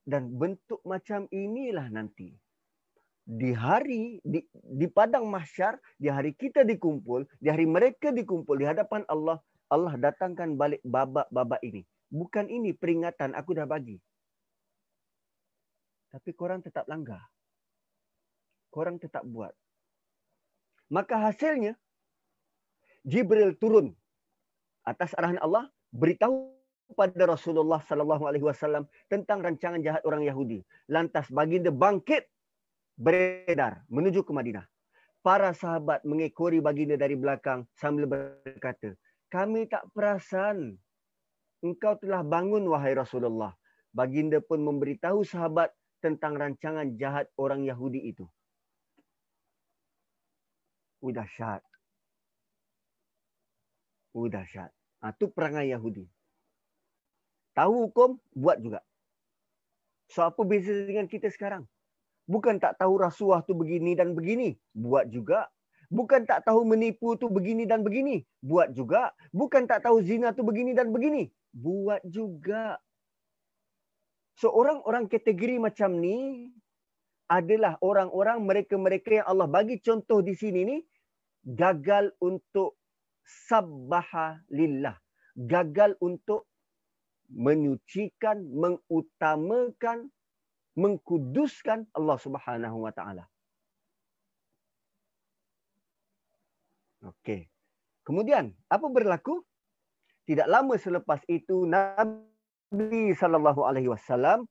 B: Dan bentuk macam inilah nanti di hari di, di padang mahsyar di hari kita dikumpul di hari mereka dikumpul di hadapan Allah Allah datangkan balik babak-babak ini bukan ini peringatan aku dah bagi Tapi korang tetap langgar. Korang tetap buat. Maka hasilnya, Jibril turun atas arahan Allah beritahu pada Rasulullah sallallahu alaihi wasallam tentang rancangan jahat orang Yahudi. Lantas baginda bangkit beredar menuju ke Madinah. Para sahabat mengekori baginda dari belakang sambil berkata, "Kami tak perasan engkau telah bangun wahai Rasulullah." Baginda pun memberitahu sahabat tentang rancangan jahat orang Yahudi itu. Udah syat. Udah syat. Itu perangai Yahudi. Tahu hukum, buat juga. So apa beza dengan kita sekarang? Bukan tak tahu rasuah tu begini dan begini, buat juga. Bukan tak tahu menipu tu begini dan begini, buat juga. Bukan tak tahu zina tu begini dan begini, buat juga. So orang-orang kategori macam ni adalah orang-orang mereka-mereka yang Allah bagi contoh di sini ni gagal untuk sabbaha lillah. Gagal untuk menyucikan, mengutamakan, mengkuduskan Allah Subhanahu wa taala. Okey. Kemudian, apa berlaku? Tidak lama selepas itu Nabi sallallahu alaihi wasallam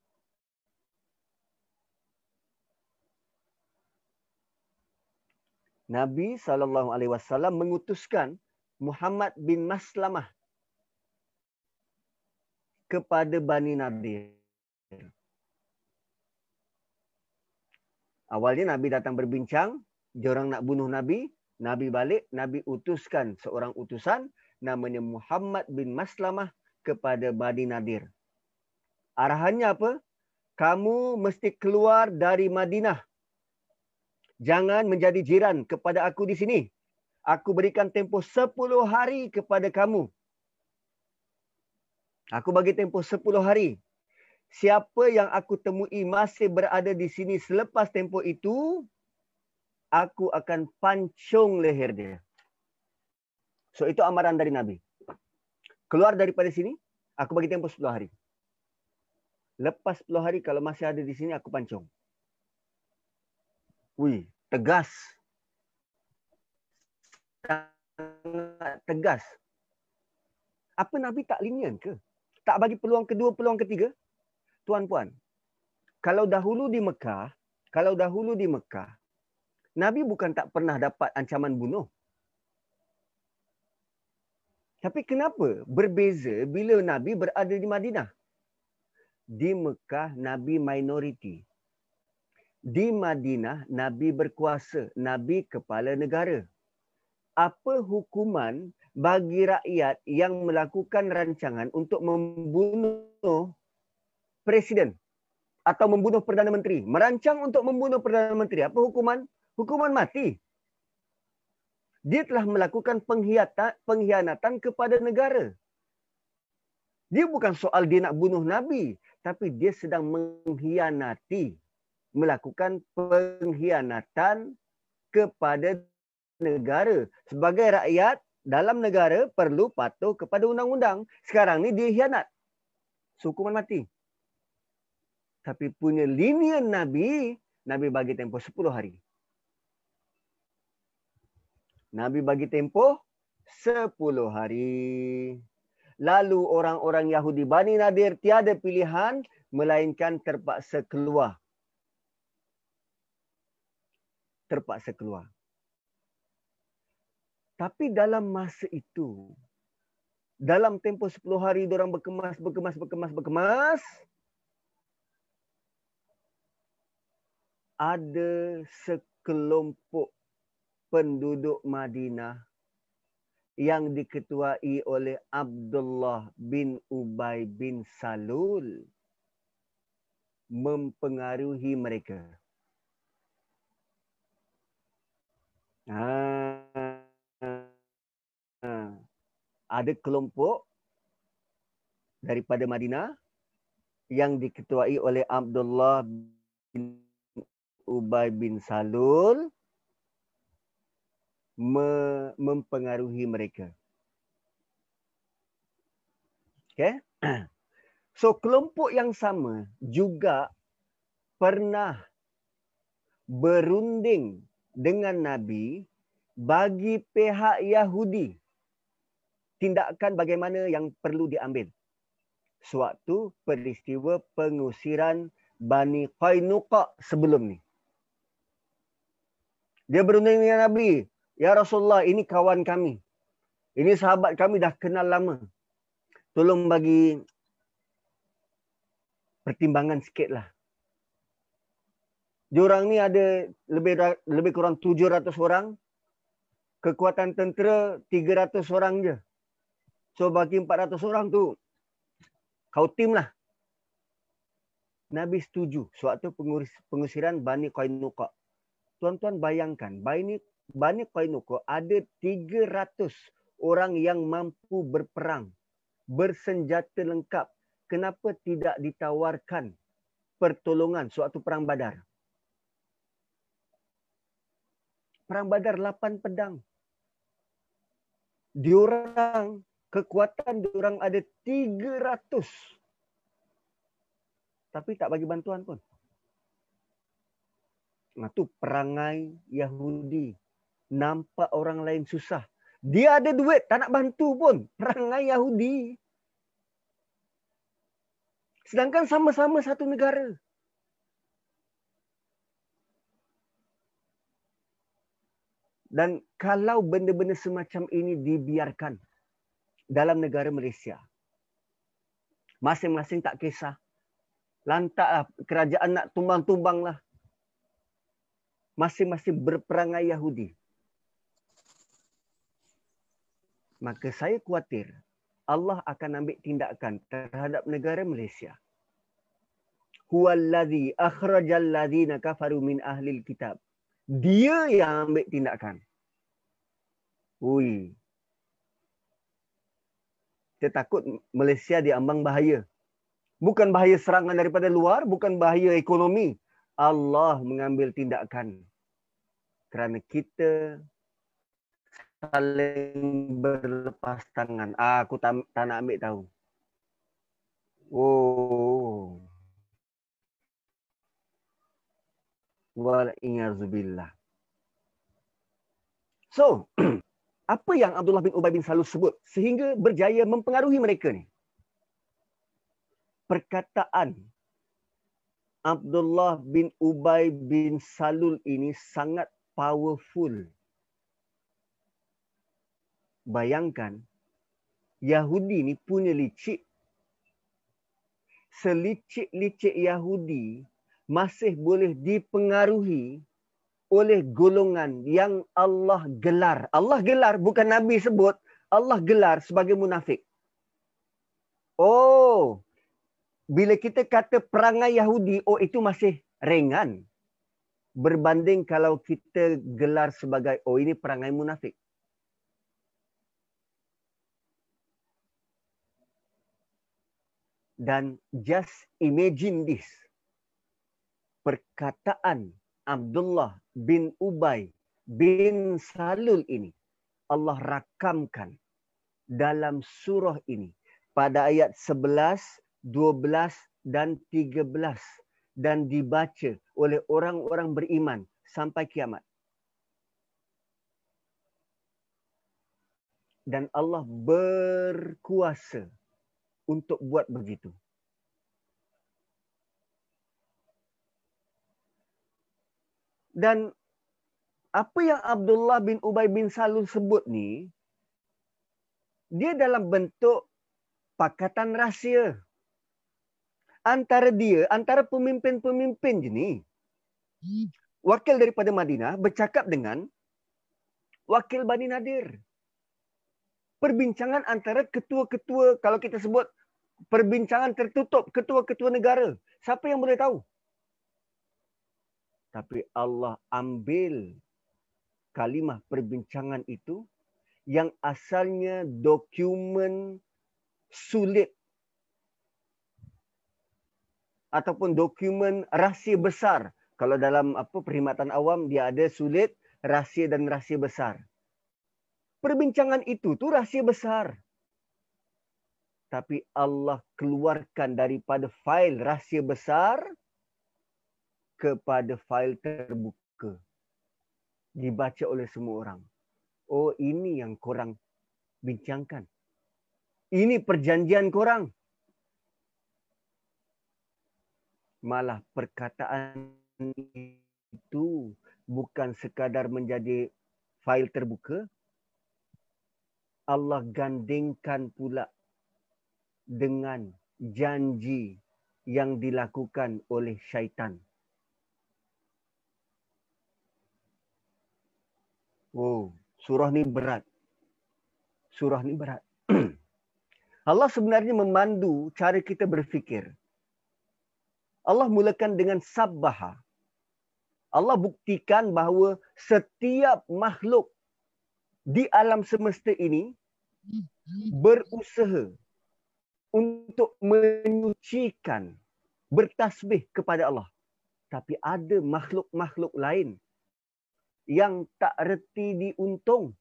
B: Nabi sallallahu alaihi wasallam mengutuskan Muhammad bin Maslamah kepada Bani Nadir. Awalnya Nabi datang berbincang, dia orang nak bunuh Nabi, Nabi balik, Nabi utuskan seorang utusan namanya Muhammad bin Maslamah kepada Bani Nadir. Arahannya apa? Kamu mesti keluar dari Madinah. Jangan menjadi jiran kepada aku di sini. Aku berikan tempoh 10 hari kepada kamu. Aku bagi tempoh 10 hari. Siapa yang aku temui masih berada di sini selepas tempoh itu, aku akan pancung leher dia. So itu amaran dari Nabi keluar daripada sini, aku bagi tempoh 10 hari. Lepas 10 hari kalau masih ada di sini aku pancung. Wih, tegas. Sangat tegas. Apa Nabi tak linian ke? Tak bagi peluang kedua, peluang ketiga? Tuan puan, kalau dahulu di Mekah, kalau dahulu di Mekah, Nabi bukan tak pernah dapat ancaman bunuh. Tapi kenapa berbeza bila Nabi berada di Madinah? Di Mekah, Nabi minoriti. Di Madinah, Nabi berkuasa. Nabi kepala negara. Apa hukuman bagi rakyat yang melakukan rancangan untuk membunuh presiden atau membunuh Perdana Menteri? Merancang untuk membunuh Perdana Menteri. Apa hukuman? Hukuman mati dia telah melakukan pengkhianatan, kepada negara. Dia bukan soal dia nak bunuh Nabi. Tapi dia sedang mengkhianati. Melakukan pengkhianatan kepada negara. Sebagai rakyat dalam negara perlu patuh kepada undang-undang. Sekarang ni dia hianat. Hukuman mati. Tapi punya linian Nabi, Nabi bagi tempoh 10 hari. Nabi bagi tempoh 10 hari. Lalu orang-orang Yahudi Bani Nadir tiada pilihan melainkan terpaksa keluar. Terpaksa keluar. Tapi dalam masa itu, dalam tempoh 10 hari orang berkemas, berkemas, berkemas, berkemas, ada sekelompok penduduk Madinah yang diketuai oleh Abdullah bin Ubay bin Salul mempengaruhi mereka. Ha. Ada kelompok daripada Madinah yang diketuai oleh Abdullah bin Ubay bin Salul me- mempengaruhi mereka. Okay? So kelompok yang sama juga pernah berunding dengan Nabi bagi pihak Yahudi tindakan bagaimana yang perlu diambil sewaktu peristiwa pengusiran Bani Qainuqa sebelum ni. Dia berunding dengan Nabi, "Ya Rasulullah, ini kawan kami. Ini sahabat kami dah kenal lama. Tolong bagi pertimbangan sikitlah. Diorang ni ada lebih lebih kurang 700 orang. Kekuatan tentera 300 orang je. So bagi 400 orang tu kau tim lah. Nabi setuju sewaktu pengusiran Bani Qainuqa. Tuan-tuan bayangkan, Bani Bani Qainuqa ada 300 orang yang mampu berperang, bersenjata lengkap. Kenapa tidak ditawarkan pertolongan sewaktu perang Badar? Perang Badar 8 pedang. Diorang kekuatan diorang ada 300 tapi tak bagi bantuan pun. Nah tu perangai Yahudi. Nampak orang lain susah. Dia ada duit, tak nak bantu pun. Perangai Yahudi. Sedangkan sama-sama satu negara. Dan kalau benda-benda semacam ini dibiarkan, dalam negara Malaysia. Masing-masing tak kisah. Lantaklah kerajaan nak tumbang-tumbang lah. Masing-masing berperangai Yahudi. Maka saya khawatir Allah akan ambil tindakan terhadap negara Malaysia. Huwallazi akhrajal ladzina kafaru min ahlil kitab. Dia yang ambil tindakan. Ui, kita takut Malaysia diambang bahaya. Bukan bahaya serangan daripada luar, bukan bahaya ekonomi. Allah mengambil tindakan. Kerana kita saling berlepas tangan. Ah, aku tak, tak nak ambil tahu. Oh. Wal'iyahzubillah. So, apa yang Abdullah bin Ubay bin Salul sebut sehingga berjaya mempengaruhi mereka ni? Perkataan Abdullah bin Ubay bin Salul ini sangat powerful. Bayangkan Yahudi ni punya licik. Selicik-licik Yahudi masih boleh dipengaruhi oleh golongan yang Allah gelar. Allah gelar bukan Nabi sebut. Allah gelar sebagai munafik. Oh, bila kita kata perangai Yahudi, oh itu masih ringan. Berbanding kalau kita gelar sebagai, oh ini perangai munafik. Dan just imagine this. Perkataan Abdullah bin Ubay bin Salul ini Allah rakamkan dalam surah ini pada ayat 11, 12 dan 13 dan dibaca oleh orang-orang beriman sampai kiamat. Dan Allah berkuasa untuk buat begitu. Dan apa yang Abdullah bin Ubay bin Salul sebut ni, dia dalam bentuk pakatan rahsia. Antara dia, antara pemimpin-pemimpin je ni. Wakil daripada Madinah bercakap dengan wakil Bani Nadir. Perbincangan antara ketua-ketua, kalau kita sebut perbincangan tertutup, ketua-ketua negara. Siapa yang boleh tahu? Tapi Allah ambil kalimah perbincangan itu yang asalnya dokumen sulit ataupun dokumen rahsia besar. Kalau dalam apa perkhidmatan awam dia ada sulit, rahsia dan rahsia besar. Perbincangan itu tu rahsia besar. Tapi Allah keluarkan daripada fail rahsia besar kepada fail terbuka. Dibaca oleh semua orang. Oh ini yang korang bincangkan. Ini perjanjian korang. Malah perkataan itu bukan sekadar menjadi fail terbuka. Allah gandingkan pula dengan janji yang dilakukan oleh syaitan. Oh, surah ni berat. Surah ni berat. Allah sebenarnya memandu cara kita berfikir. Allah mulakan dengan sabbaha. Allah buktikan bahawa setiap makhluk di alam semesta ini berusaha untuk menyucikan, bertasbih kepada Allah. Tapi ada makhluk-makhluk lain yang tak reti diuntung.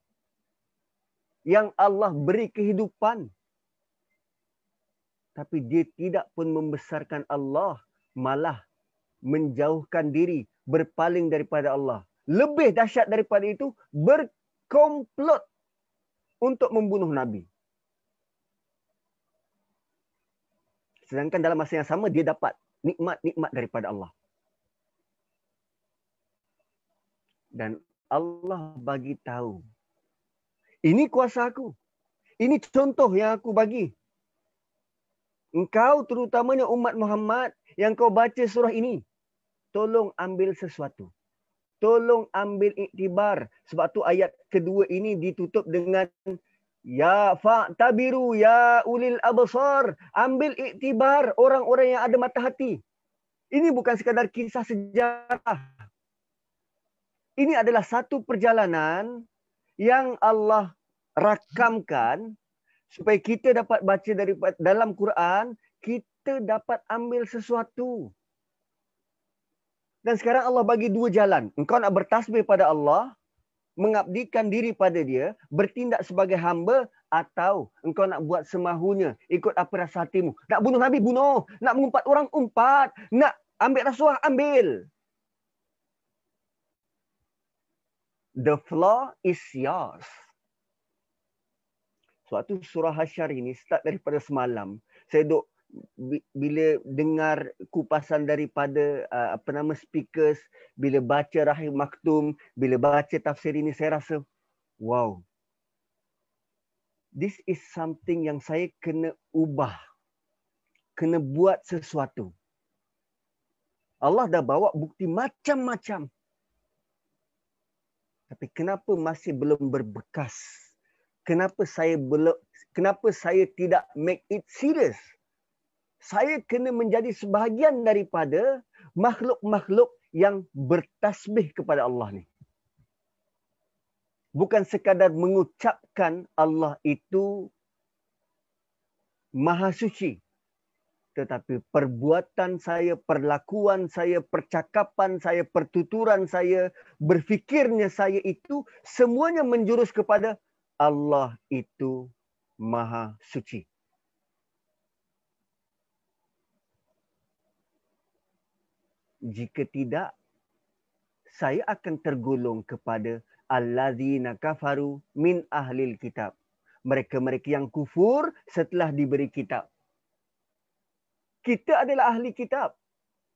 B: Yang Allah beri kehidupan. Tapi dia tidak pun membesarkan Allah. Malah menjauhkan diri, berpaling daripada Allah. Lebih dahsyat daripada itu, berkomplot untuk membunuh Nabi. Sedangkan dalam masa yang sama dia dapat nikmat-nikmat daripada Allah. Dan Allah bagi tahu. Ini kuasa aku. Ini contoh yang aku bagi. Engkau terutamanya umat Muhammad yang kau baca surah ini. Tolong ambil sesuatu. Tolong ambil iktibar. Sebab tu ayat kedua ini ditutup dengan Ya fa'tabiru ya ulil absar. Ambil iktibar orang-orang yang ada mata hati. Ini bukan sekadar kisah sejarah. Ini adalah satu perjalanan yang Allah rakamkan supaya kita dapat baca dari dalam Quran, kita dapat ambil sesuatu. Dan sekarang Allah bagi dua jalan. Engkau nak bertasbih pada Allah, mengabdikan diri pada dia, bertindak sebagai hamba atau engkau nak buat semahunya, ikut apa rasa hatimu. Nak bunuh Nabi, bunuh. Nak mengumpat orang, umpat. Nak ambil rasuah, ambil. The floor is yours. Suatu surah Hasyar ini start daripada semalam. Saya duk bila dengar kupasan daripada uh, apa nama speakers bila baca Rahim Maktum bila baca tafsir ini saya rasa wow. This is something yang saya kena ubah. Kena buat sesuatu. Allah dah bawa bukti macam-macam. Tapi kenapa masih belum berbekas kenapa saya belum kenapa saya tidak make it serious saya kena menjadi sebahagian daripada makhluk-makhluk yang bertasbih kepada Allah ni. Bukan sekadar mengucapkan Allah itu maha suci. Tetapi perbuatan saya, perlakuan saya, percakapan saya, pertuturan saya, berfikirnya saya itu semuanya menjurus kepada Allah itu maha suci. jika tidak saya akan tergolong kepada allazina kafaru min ahlil kitab. Mereka-mereka yang kufur setelah diberi kitab. Kita adalah ahli kitab.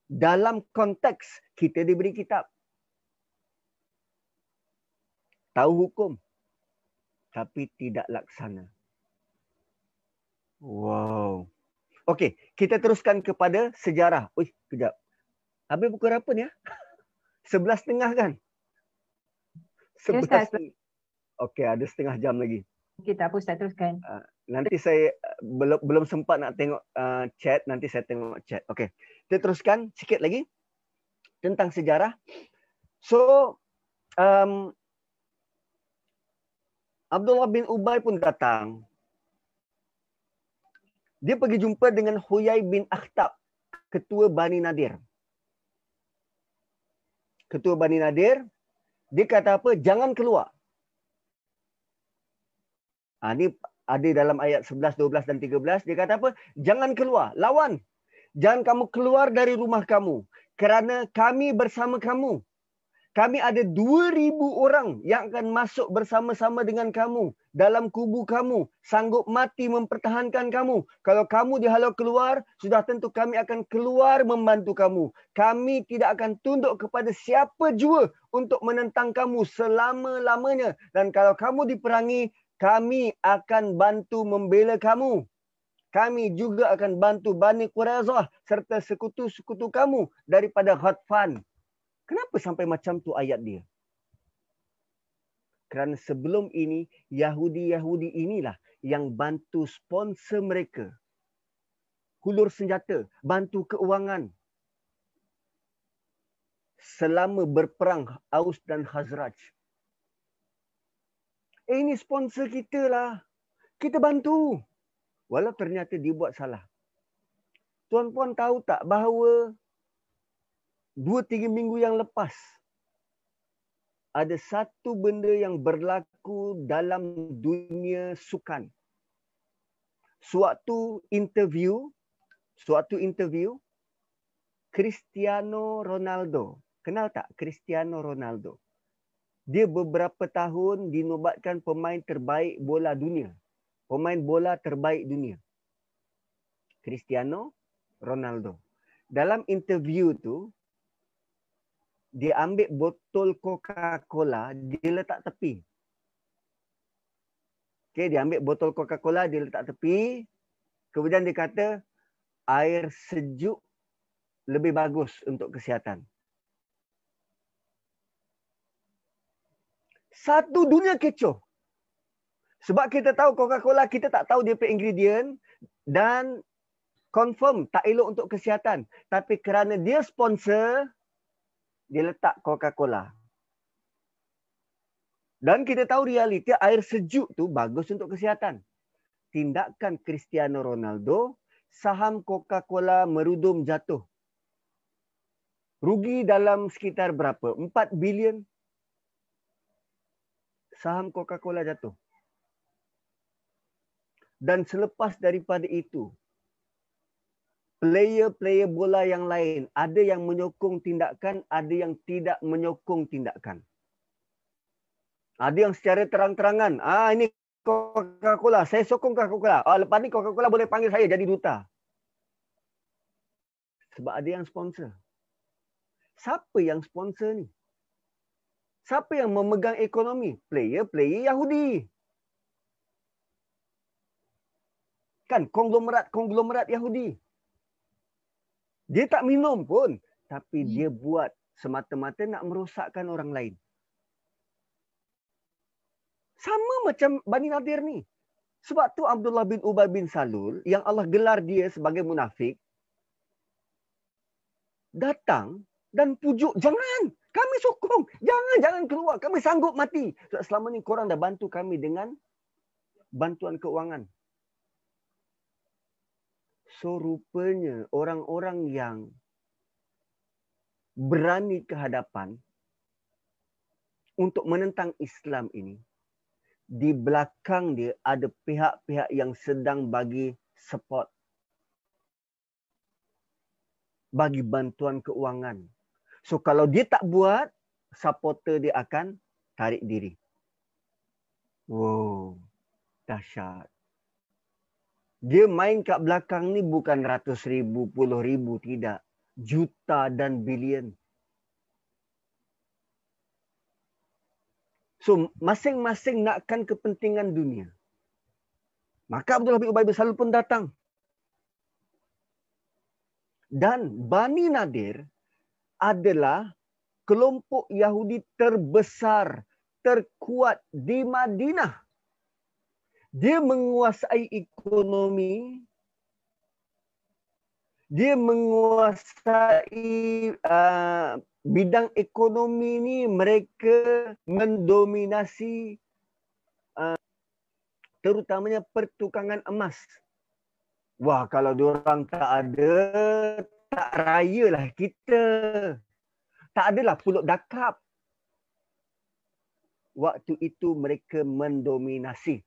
B: Dalam konteks kita diberi kitab. Tahu hukum tapi tidak laksana wow okey kita teruskan kepada sejarah Uish, kejap Habis pukul berapa ni? Ya? Sebelas setengah kan? Sebelas setengah. Okey, ada setengah jam lagi.
A: Okey, tak apa Ustaz, teruskan. Uh,
B: nanti saya uh, belum belum sempat nak tengok uh, chat, nanti saya tengok chat. Okey, kita teruskan sikit lagi tentang sejarah. So, um, Abdullah bin Ubay pun datang. Dia pergi jumpa dengan Huyai bin Akhtab, ketua Bani Nadir ketua Bani Nadir, dia kata apa? Jangan keluar. Ha, ini ada dalam ayat 11, 12 dan 13. Dia kata apa? Jangan keluar. Lawan. Jangan kamu keluar dari rumah kamu. kerana kami bersama kamu. Kami ada 2000 orang yang akan masuk bersama-sama dengan kamu dalam kubu kamu, sanggup mati mempertahankan kamu. Kalau kamu dihalau keluar, sudah tentu kami akan keluar membantu kamu. Kami tidak akan tunduk kepada siapa jua untuk menentang kamu selama-lamanya. Dan kalau kamu diperangi, kami akan bantu membela kamu. Kami juga akan bantu Bani Quraizah serta sekutu-sekutu kamu daripada Ghatfan. Kenapa sampai macam tu ayat dia? Kerana sebelum ini, Yahudi-Yahudi inilah yang bantu sponsor mereka. Hulur senjata, bantu keuangan. Selama berperang Aus dan Khazraj. Eh, ini sponsor kita lah. Kita bantu. Walau ternyata dia buat salah. Tuan-puan tahu tak bahawa dua tiga minggu yang lepas ada satu benda yang berlaku dalam dunia sukan. Suatu interview, suatu interview Cristiano Ronaldo. Kenal tak Cristiano Ronaldo? Dia beberapa tahun dinobatkan pemain terbaik bola dunia. Pemain bola terbaik dunia. Cristiano Ronaldo. Dalam interview tu, dia ambil botol Coca-Cola, dia letak tepi. Okay, dia ambil botol Coca-Cola, dia letak tepi. Kemudian dia kata, air sejuk lebih bagus untuk kesihatan. Satu dunia kecoh. Sebab kita tahu Coca-Cola, kita tak tahu dia punya ingredient dan confirm tak elok untuk kesihatan. Tapi kerana dia sponsor, dia letak Coca-Cola. Dan kita tahu realiti air sejuk tu bagus untuk kesihatan. Tindakan Cristiano Ronaldo, saham Coca-Cola merudum jatuh. Rugi dalam sekitar berapa? 4 bilion. Saham Coca-Cola jatuh. Dan selepas daripada itu, player-player bola yang lain ada yang menyokong tindakan, ada yang tidak menyokong tindakan. Ada yang secara terang-terangan, ah ini Coca-Cola, saya sokong Coca-Cola. Ah lepas ni Coca-Cola boleh panggil saya jadi duta. Sebab ada yang sponsor. Siapa yang sponsor ni? Siapa yang memegang ekonomi? Player-player Yahudi. Kan konglomerat-konglomerat Yahudi. Dia tak minum pun. Tapi hmm. dia buat semata-mata nak merosakkan orang lain. Sama macam Bani Nadir ni. Sebab tu Abdullah bin Ubay bin Salul yang Allah gelar dia sebagai munafik datang dan pujuk jangan kami sokong jangan jangan keluar kami sanggup mati selama ni korang dah bantu kami dengan bantuan keuangan So rupanya orang-orang yang berani ke hadapan untuk menentang Islam ini di belakang dia ada pihak-pihak yang sedang bagi support bagi bantuan keuangan. So kalau dia tak buat, supporter dia akan tarik diri. Wow, dahsyat. Dia main kat belakang ni bukan ratus ribu, puluh ribu, tidak. Juta dan bilion. So, masing-masing nakkan kepentingan dunia. Maka Abdullah bin Ubay bin Salul pun datang. Dan Bani Nadir adalah kelompok Yahudi terbesar, terkuat di Madinah dia menguasai ekonomi. Dia menguasai uh, bidang ekonomi ni mereka mendominasi uh, terutamanya pertukangan emas. Wah kalau diorang tak ada tak raya lah kita. Tak adalah pulut dakap. Waktu itu mereka mendominasi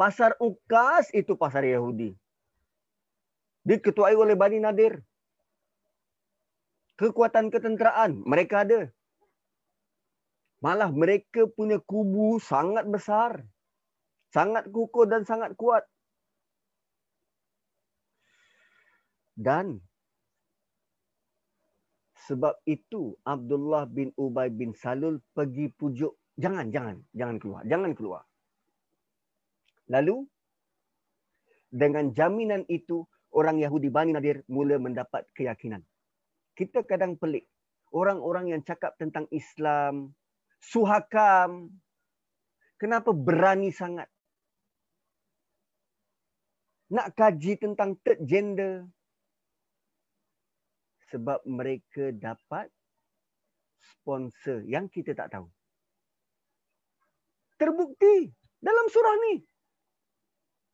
B: Pasar Ukas itu pasar Yahudi. Diketuai oleh Bani Nadir. kekuatan ketenteraan mereka ada. Malah mereka punya kubu sangat besar. Sangat kukuh dan sangat kuat. Dan sebab itu Abdullah bin Ubay bin Salul pergi pujuk. Jangan, jangan, jangan keluar. Jangan keluar. Lalu dengan jaminan itu orang Yahudi Bani Nadir mula mendapat keyakinan. Kita kadang pelik. Orang-orang yang cakap tentang Islam, suhakam, kenapa berani sangat? Nak kaji tentang third gender, sebab mereka dapat sponsor yang kita tak tahu. Terbukti dalam surah ni.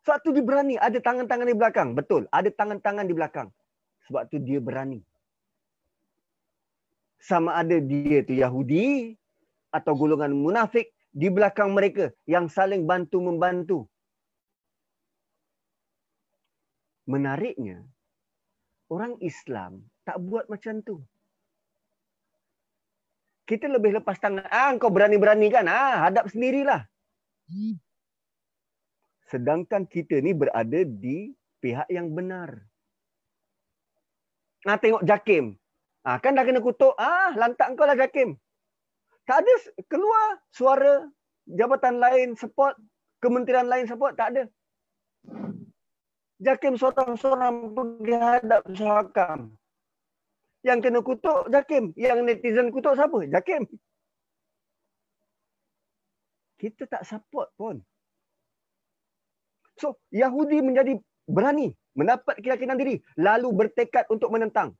B: Sebab tu dia berani. Ada tangan-tangan di belakang. Betul. Ada tangan-tangan di belakang. Sebab tu dia berani. Sama ada dia tu Yahudi atau golongan munafik di belakang mereka yang saling bantu-membantu. Menariknya, orang Islam tak buat macam tu. Kita lebih lepas tangan. Ah, kau berani-berani kan? Ah, hadap sendirilah. Sedangkan kita ni berada di pihak yang benar. Ah, tengok Jakim. Ah, kan dah kena kutuk. Ah, lantak kau lah Jakim. Tak ada keluar suara jabatan lain support, kementerian lain support. Tak ada. Jakim seorang-seorang pergi hadap Syahakam. Yang kena kutuk Jakim. Yang netizen kutuk siapa? Jakim. Kita tak support pun. So, Yahudi menjadi berani mendapat keyakinan diri. Lalu bertekad untuk menentang.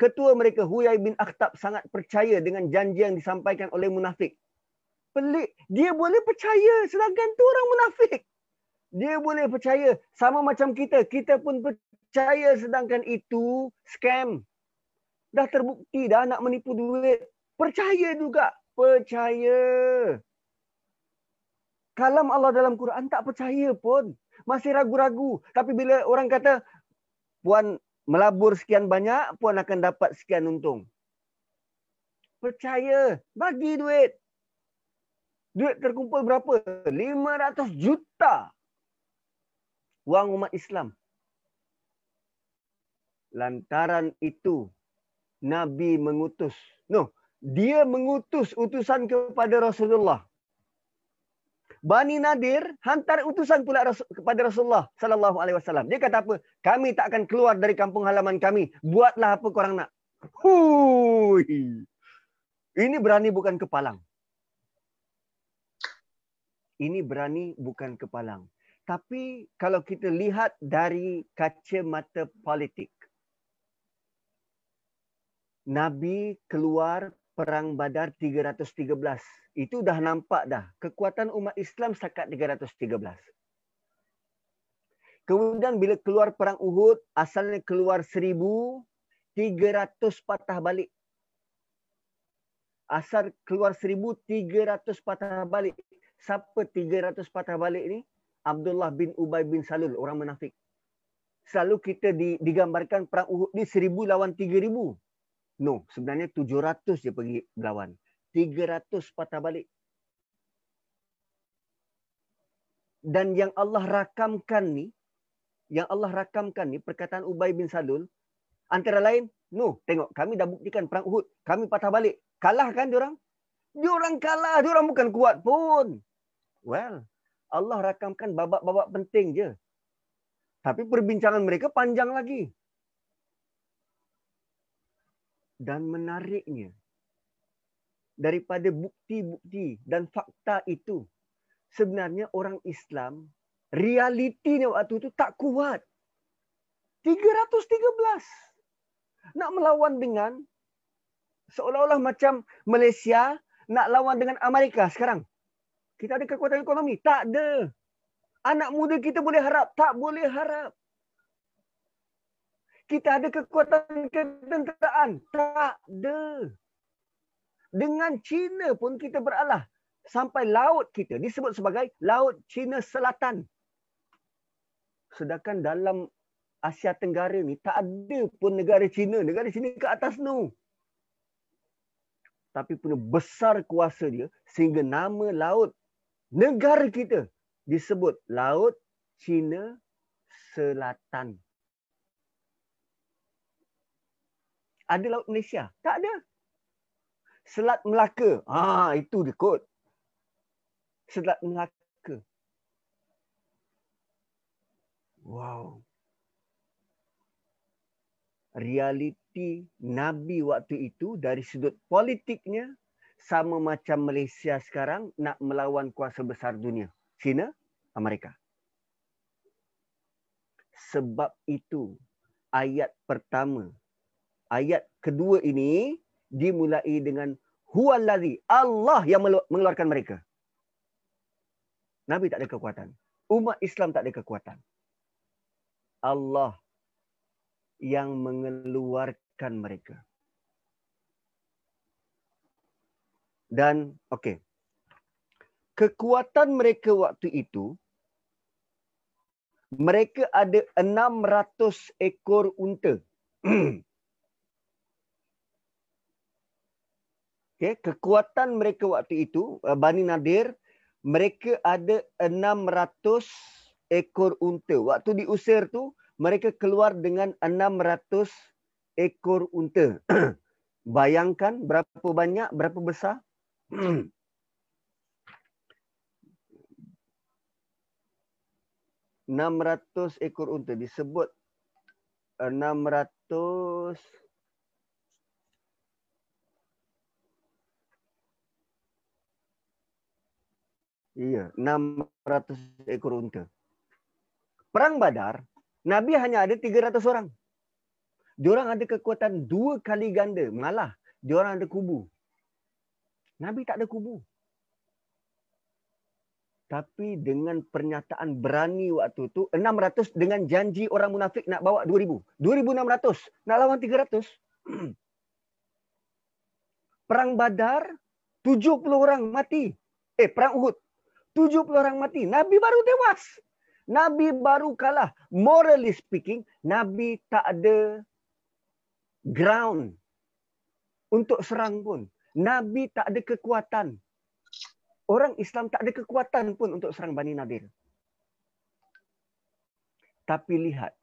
B: Ketua mereka, Huyai bin Akhtab, sangat percaya dengan janji yang disampaikan oleh munafik. Pelik. Dia boleh percaya sedangkan tu orang munafik. Dia boleh percaya. Sama macam kita. Kita pun percaya sedangkan itu scam dah terbukti dah nak menipu duit. Percaya juga. Percaya. Kalam Allah dalam Quran tak percaya pun. Masih ragu-ragu. Tapi bila orang kata, Puan melabur sekian banyak, Puan akan dapat sekian untung. Percaya. Bagi duit. Duit terkumpul berapa? 500 juta. Wang umat Islam. Lantaran itu, Nabi mengutus. No, dia mengutus utusan kepada Rasulullah. Bani Nadir hantar utusan pula kepada Rasulullah sallallahu alaihi wasallam. Dia kata apa? Kami tak akan keluar dari kampung halaman kami. Buatlah apa korang nak. Hui. Ini berani bukan kepalang. Ini berani bukan kepalang. Tapi kalau kita lihat dari kacamata politik, Nabi keluar perang Badar 313. Itu dah nampak dah. Kekuatan umat Islam setakat 313. Kemudian bila keluar perang Uhud, asalnya keluar 1300 patah balik. Asal keluar 1300 patah balik. Siapa 300 patah balik ni? Abdullah bin Ubay bin Salul, orang munafik. Selalu kita digambarkan perang Uhud ni 1000 lawan 3000. No, sebenarnya 700 dia pergi berlawan. 300 patah balik. Dan yang Allah rakamkan ni, yang Allah rakamkan ni, perkataan Ubay bin Salul, antara lain, no, tengok, kami dah buktikan perang Uhud. Kami patah balik. Kalah kan diorang? Diorang kalah, diorang bukan kuat pun. Well, Allah rakamkan babak-babak penting je. Tapi perbincangan mereka panjang lagi. Dan menariknya daripada bukti-bukti dan fakta itu sebenarnya orang Islam realitinya waktu itu tak kuat. 313 nak melawan dengan seolah-olah macam Malaysia nak lawan dengan Amerika sekarang. Kita ada kekuatan ekonomi? Tak ada. Anak muda kita boleh harap? Tak boleh harap kita ada kekuatan ketenteraan. Tak ada. Dengan China pun kita beralah. Sampai laut kita disebut sebagai Laut China Selatan. Sedangkan dalam Asia Tenggara ni tak ada pun negara China. Negara China ke atas tu. Tapi punya besar kuasa dia sehingga nama laut negara kita disebut Laut China Selatan. Ada Laut Malaysia? Tak ada. Selat Melaka. Ah, itu dia kod. Selat Melaka. Wow. Realiti Nabi waktu itu dari sudut politiknya sama macam Malaysia sekarang nak melawan kuasa besar dunia. China, Amerika. Sebab itu ayat pertama, ayat kedua ini dimulai dengan huwallazi Allah yang mengeluarkan mereka. Nabi tak ada kekuatan. Umat Islam tak ada kekuatan. Allah yang mengeluarkan mereka. Dan okey. Kekuatan mereka waktu itu mereka ada 600 ekor unta. okay, kekuatan mereka waktu itu uh, Bani Nadir mereka ada 600 ekor unta. Waktu diusir tu mereka keluar dengan 600 ekor unta. Bayangkan berapa banyak, berapa besar? 600 ekor unta disebut 600 Iya, 600 ekor unta. Perang Badar Nabi hanya ada 300 orang. Diorang ada kekuatan dua kali ganda. Malah, diorang ada kubu. Nabi tak ada kubu. Tapi dengan pernyataan berani waktu tu, 600 dengan janji orang munafik nak bawa 2000. 2600. Nak lawan 300. Perang Badar, 70 orang mati. Eh, Perang Uhud, 70 orang mati. Nabi baru tewas. Nabi baru kalah. Morally speaking, Nabi tak ada ground untuk serang pun. Nabi tak ada kekuatan. Orang Islam tak ada kekuatan pun untuk serang Bani Nadir. Tapi lihat.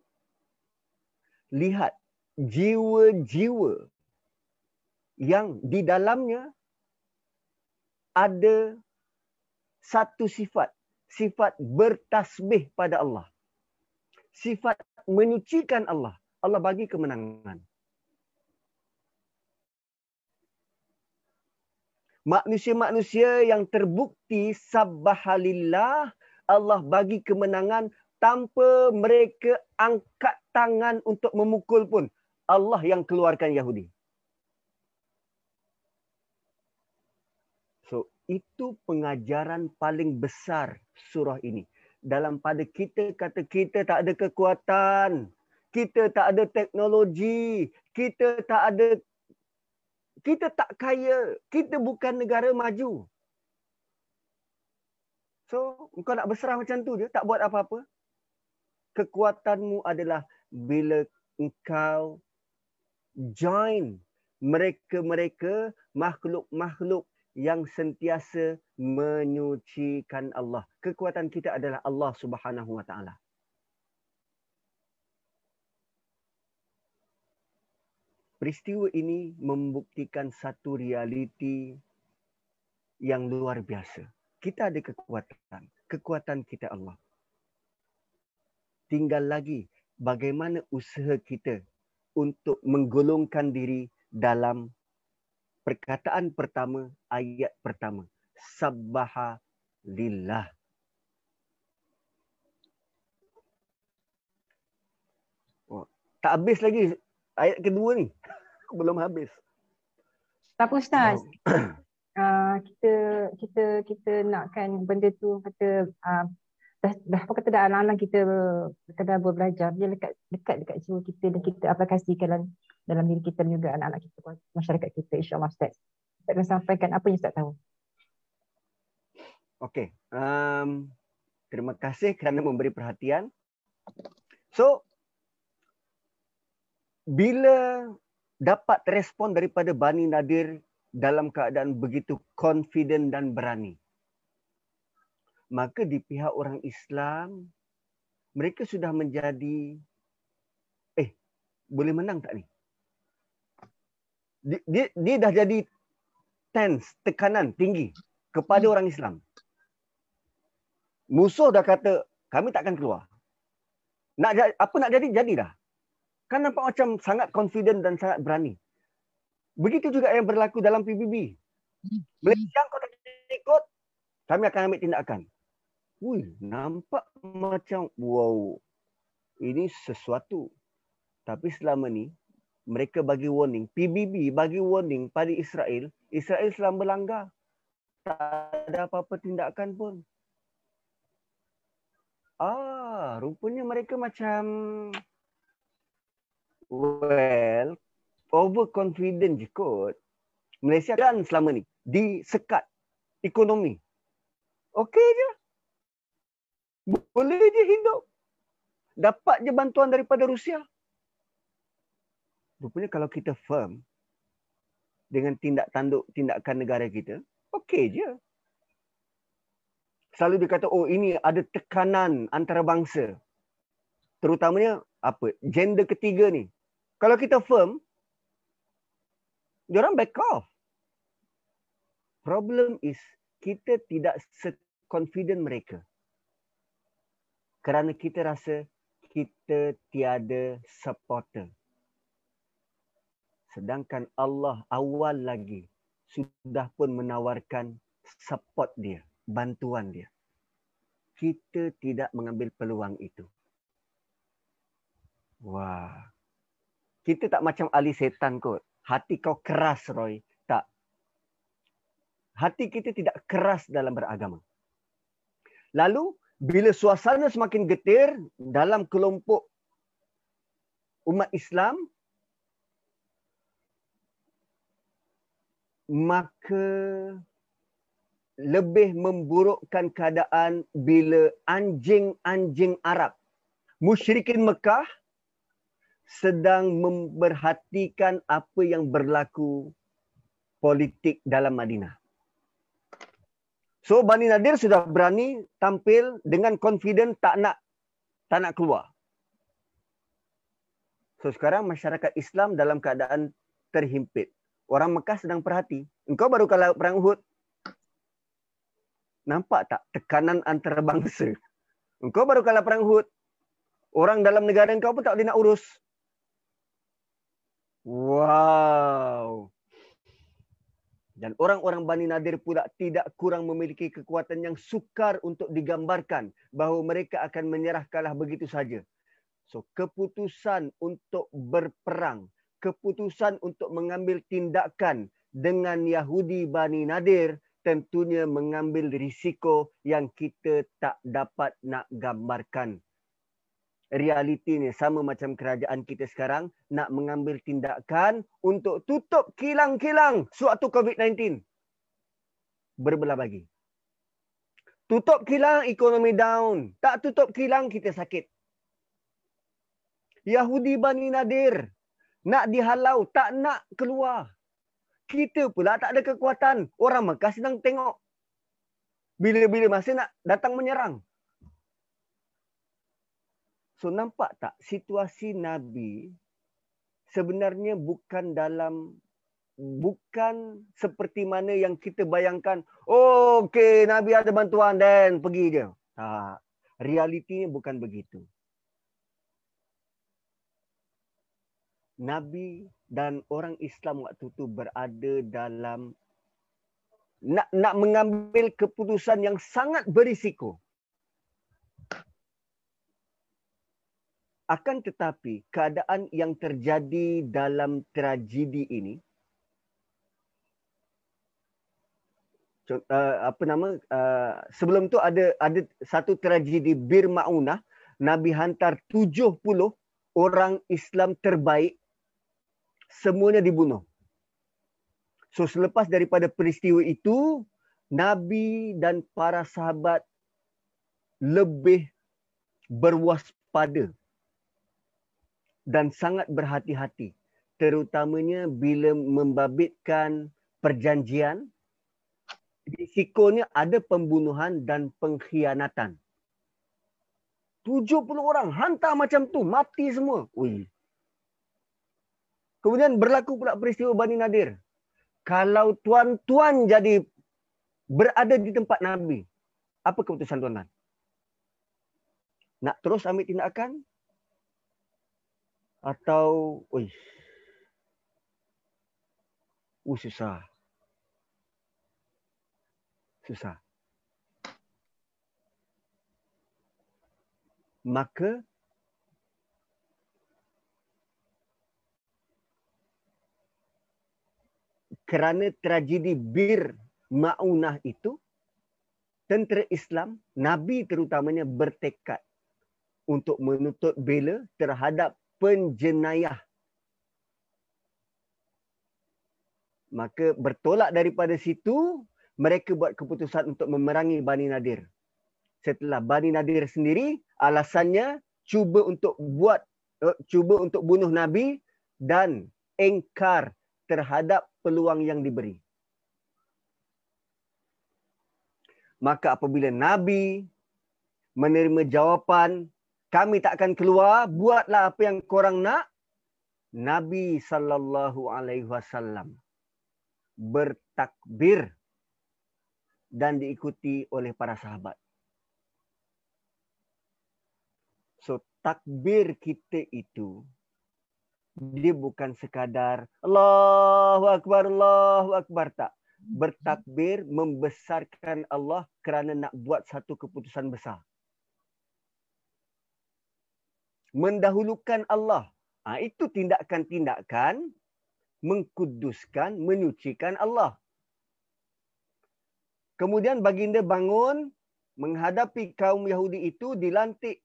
B: Lihat jiwa-jiwa yang di dalamnya ada satu sifat sifat bertasbih pada Allah. Sifat menyucikan Allah. Allah bagi kemenangan. Manusia-manusia yang terbukti sabbahalillah Allah bagi kemenangan tanpa mereka angkat tangan untuk memukul pun. Allah yang keluarkan Yahudi. Itu pengajaran paling besar surah ini. Dalam pada kita kata kita tak ada kekuatan, kita tak ada teknologi, kita tak ada kita tak kaya, kita bukan negara maju. So, kau nak berserah macam tu je, tak buat apa-apa. Kekuatanmu adalah bila engkau join mereka-mereka makhluk-makhluk yang sentiasa menyucikan Allah. Kekuatan kita adalah Allah Subhanahu Wa Taala. Peristiwa ini membuktikan satu realiti yang luar biasa. Kita ada kekuatan. Kekuatan kita Allah. Tinggal lagi bagaimana usaha kita untuk menggolongkan diri dalam perkataan pertama ayat pertama. Sabbaha lillah. Oh, tak habis lagi ayat kedua ni. Belum habis.
A: Tak apa ustaz. Uh, kita kita kita nakkan benda tu kata uh, dah dah apa kata dah anak-anak kita kita dah belajar dia dekat dekat dekat jiwa kita dan kita aplikasikan. dalam dalam diri kita juga anak-anak kita masyarakat kita insyaallah Ustaz. Ustaz akan sampaikan apa yang Ustaz tahu.
B: Okey. Um, terima kasih kerana memberi perhatian. So bila dapat respon daripada Bani Nadir dalam keadaan begitu confident dan berani. Maka di pihak orang Islam, mereka sudah menjadi, eh, boleh menang tak ni? Dia, dia, dia dah jadi tense, tekanan tinggi kepada hmm. orang Islam. Musuh dah kata, kami takkan keluar. Nak apa nak jadi, jadilah. Kan nampak macam sangat confident dan sangat berani. Begitu juga yang berlaku dalam PBB. Malaysia kau tak ikut, kami akan ambil tindakan. Ui, nampak macam wow. Ini sesuatu. Tapi selama ni mereka bagi warning, PBB bagi warning pada Israel, Israel selama berlanggar. Tak ada apa-apa tindakan pun. Ah, rupanya mereka macam well, overconfident je kot. Malaysia kan selama ni disekat ekonomi. Okey je. Boleh je hidup. Dapat je bantuan daripada Rusia. Rupanya kalau kita firm dengan tindak tanduk tindakan negara kita, okey je. Selalu dia kata, oh ini ada tekanan antarabangsa. Terutamanya apa? Gender ketiga ni. Kalau kita firm, Diorang back off. Problem is kita tidak se-confident mereka. Kerana kita rasa kita tiada supporter. Sedangkan Allah awal lagi sudah pun menawarkan support dia, bantuan dia. Kita tidak mengambil peluang itu. Wah. Kita tak macam ahli setan kot hati kau keras Roy. Tak. Hati kita tidak keras dalam beragama. Lalu bila suasana semakin getir dalam kelompok umat Islam maka lebih memburukkan keadaan bila anjing-anjing Arab musyrikin Mekah sedang memperhatikan apa yang berlaku politik dalam Madinah. So Bani Nadir sudah berani tampil dengan confident tak nak tak nak keluar. So sekarang masyarakat Islam dalam keadaan terhimpit. Orang Mekah sedang perhati. Engkau baru kalah perang Uhud. Nampak tak tekanan antarabangsa? Engkau baru kalah perang Uhud. Orang dalam negara engkau pun tak boleh nak urus. Wow. Dan orang-orang Bani Nadir pula tidak kurang memiliki kekuatan yang sukar untuk digambarkan bahawa mereka akan menyerah kalah begitu saja. So keputusan untuk berperang, keputusan untuk mengambil tindakan dengan Yahudi Bani Nadir tentunya mengambil risiko yang kita tak dapat nak gambarkan realiti ni sama macam kerajaan kita sekarang nak mengambil tindakan untuk tutup kilang-kilang suatu COVID-19. Berbelah bagi. Tutup kilang ekonomi down. Tak tutup kilang kita sakit. Yahudi Bani Nadir nak dihalau, tak nak keluar. Kita pula tak ada kekuatan. Orang Mekah sedang tengok. Bila-bila masa nak datang menyerang. So nampak tak situasi Nabi sebenarnya bukan dalam bukan seperti mana yang kita bayangkan. Oh, okey, Nabi ada bantuan dan pergi je. Tak. Realitinya bukan begitu. Nabi dan orang Islam waktu itu berada dalam nak nak mengambil keputusan yang sangat berisiko. Akan tetapi keadaan yang terjadi dalam tragedi ini uh, apa nama uh, sebelum tu ada ada satu tragedi Bir Maunah Nabi hantar 70 orang Islam terbaik semuanya dibunuh. So selepas daripada peristiwa itu Nabi dan para sahabat lebih berwaspada dan sangat berhati-hati. Terutamanya bila membabitkan perjanjian risikonya ada pembunuhan dan pengkhianatan. 70 orang hantar macam tu mati semua. Ui kemudian berlaku pula peristiwa Bani Nadir. Kalau tuan-tuan jadi berada di tempat Nabi apa keputusan tuan-tuan? Nak terus ambil tindakan? Atau ui uh, susah. Susah. Maka kerana tragedi Bir Maunah itu tentera Islam nabi terutamanya bertekad untuk menuntut bela terhadap penjenayah. Maka bertolak daripada situ, mereka buat keputusan untuk memerangi Bani Nadir. Setelah Bani Nadir sendiri, alasannya cuba untuk buat eh, cuba untuk bunuh Nabi dan engkar terhadap peluang yang diberi. Maka apabila Nabi menerima jawapan kami tak akan keluar, buatlah apa yang korang nak. Nabi sallallahu alaihi wasallam bertakbir dan diikuti oleh para sahabat. So takbir kita itu dia bukan sekadar Allahu akbar Allahu akbar tak. Bertakbir membesarkan Allah kerana nak buat satu keputusan besar mendahulukan Allah. Ha, itu tindakan-tindakan mengkuduskan, menyucikan Allah. Kemudian baginda bangun menghadapi kaum Yahudi itu dilantik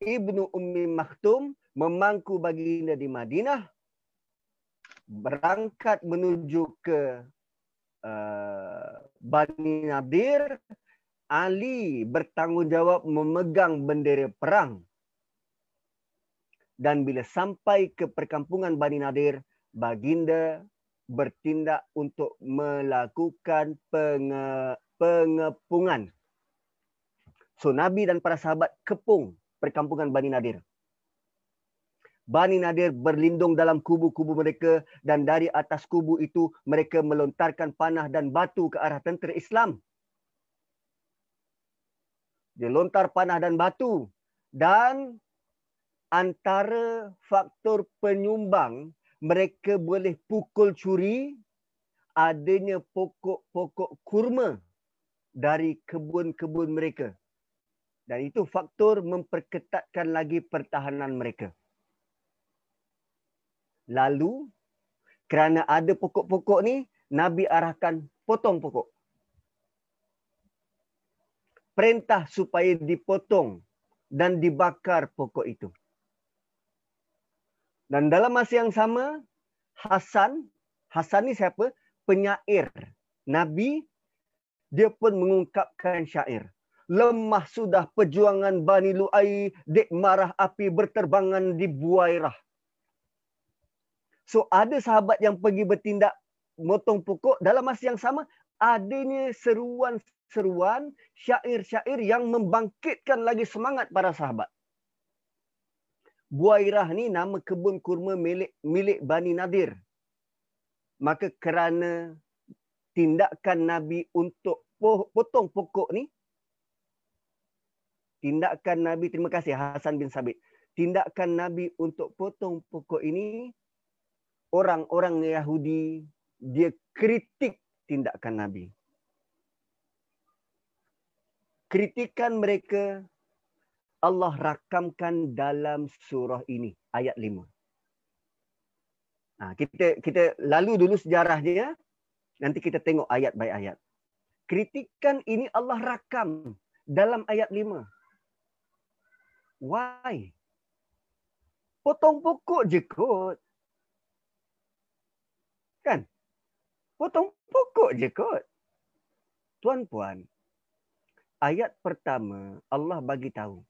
B: Ibnu Ummi Maktum memangku baginda di Madinah berangkat menuju ke uh, Bani Nadir Ali bertanggungjawab memegang bendera perang dan bila sampai ke perkampungan Bani Nadir, baginda bertindak untuk melakukan penge, pengepungan. So Nabi dan para sahabat kepung perkampungan Bani Nadir. Bani Nadir berlindung dalam kubu-kubu mereka dan dari atas kubu itu mereka melontarkan panah dan batu ke arah tentera Islam. Dia lontar panah dan batu dan antara faktor penyumbang mereka boleh pukul curi adanya pokok-pokok kurma dari kebun-kebun mereka. Dan itu faktor memperketatkan lagi pertahanan mereka. Lalu, kerana ada pokok-pokok ni, Nabi arahkan potong pokok. Perintah supaya dipotong dan dibakar pokok itu. Dan dalam masa yang sama, Hasan, Hasan ni siapa? Penyair. Nabi, dia pun mengungkapkan syair. Lemah sudah perjuangan Bani Lu'ai, dek marah api berterbangan di Buairah. So ada sahabat yang pergi bertindak motong pokok dalam masa yang sama adanya seruan-seruan syair-syair yang membangkitkan lagi semangat para sahabat. Buairah ni nama kebun kurma milik milik Bani Nadir. Maka kerana tindakan Nabi untuk potong pokok ni tindakan Nabi terima kasih Hasan bin Sabit. Tindakan Nabi untuk potong pokok ini orang-orang Yahudi dia kritik tindakan Nabi. Kritikan mereka Allah rakamkan dalam surah ini ayat 5. Ha, kita kita lalu dulu sejarahnya nanti kita tengok ayat by ayat. Kritikan ini Allah rakam dalam ayat 5. Why? Potong pokok je kot. Kan? Potong pokok je kot. Tuan-puan, ayat pertama Allah bagi tahu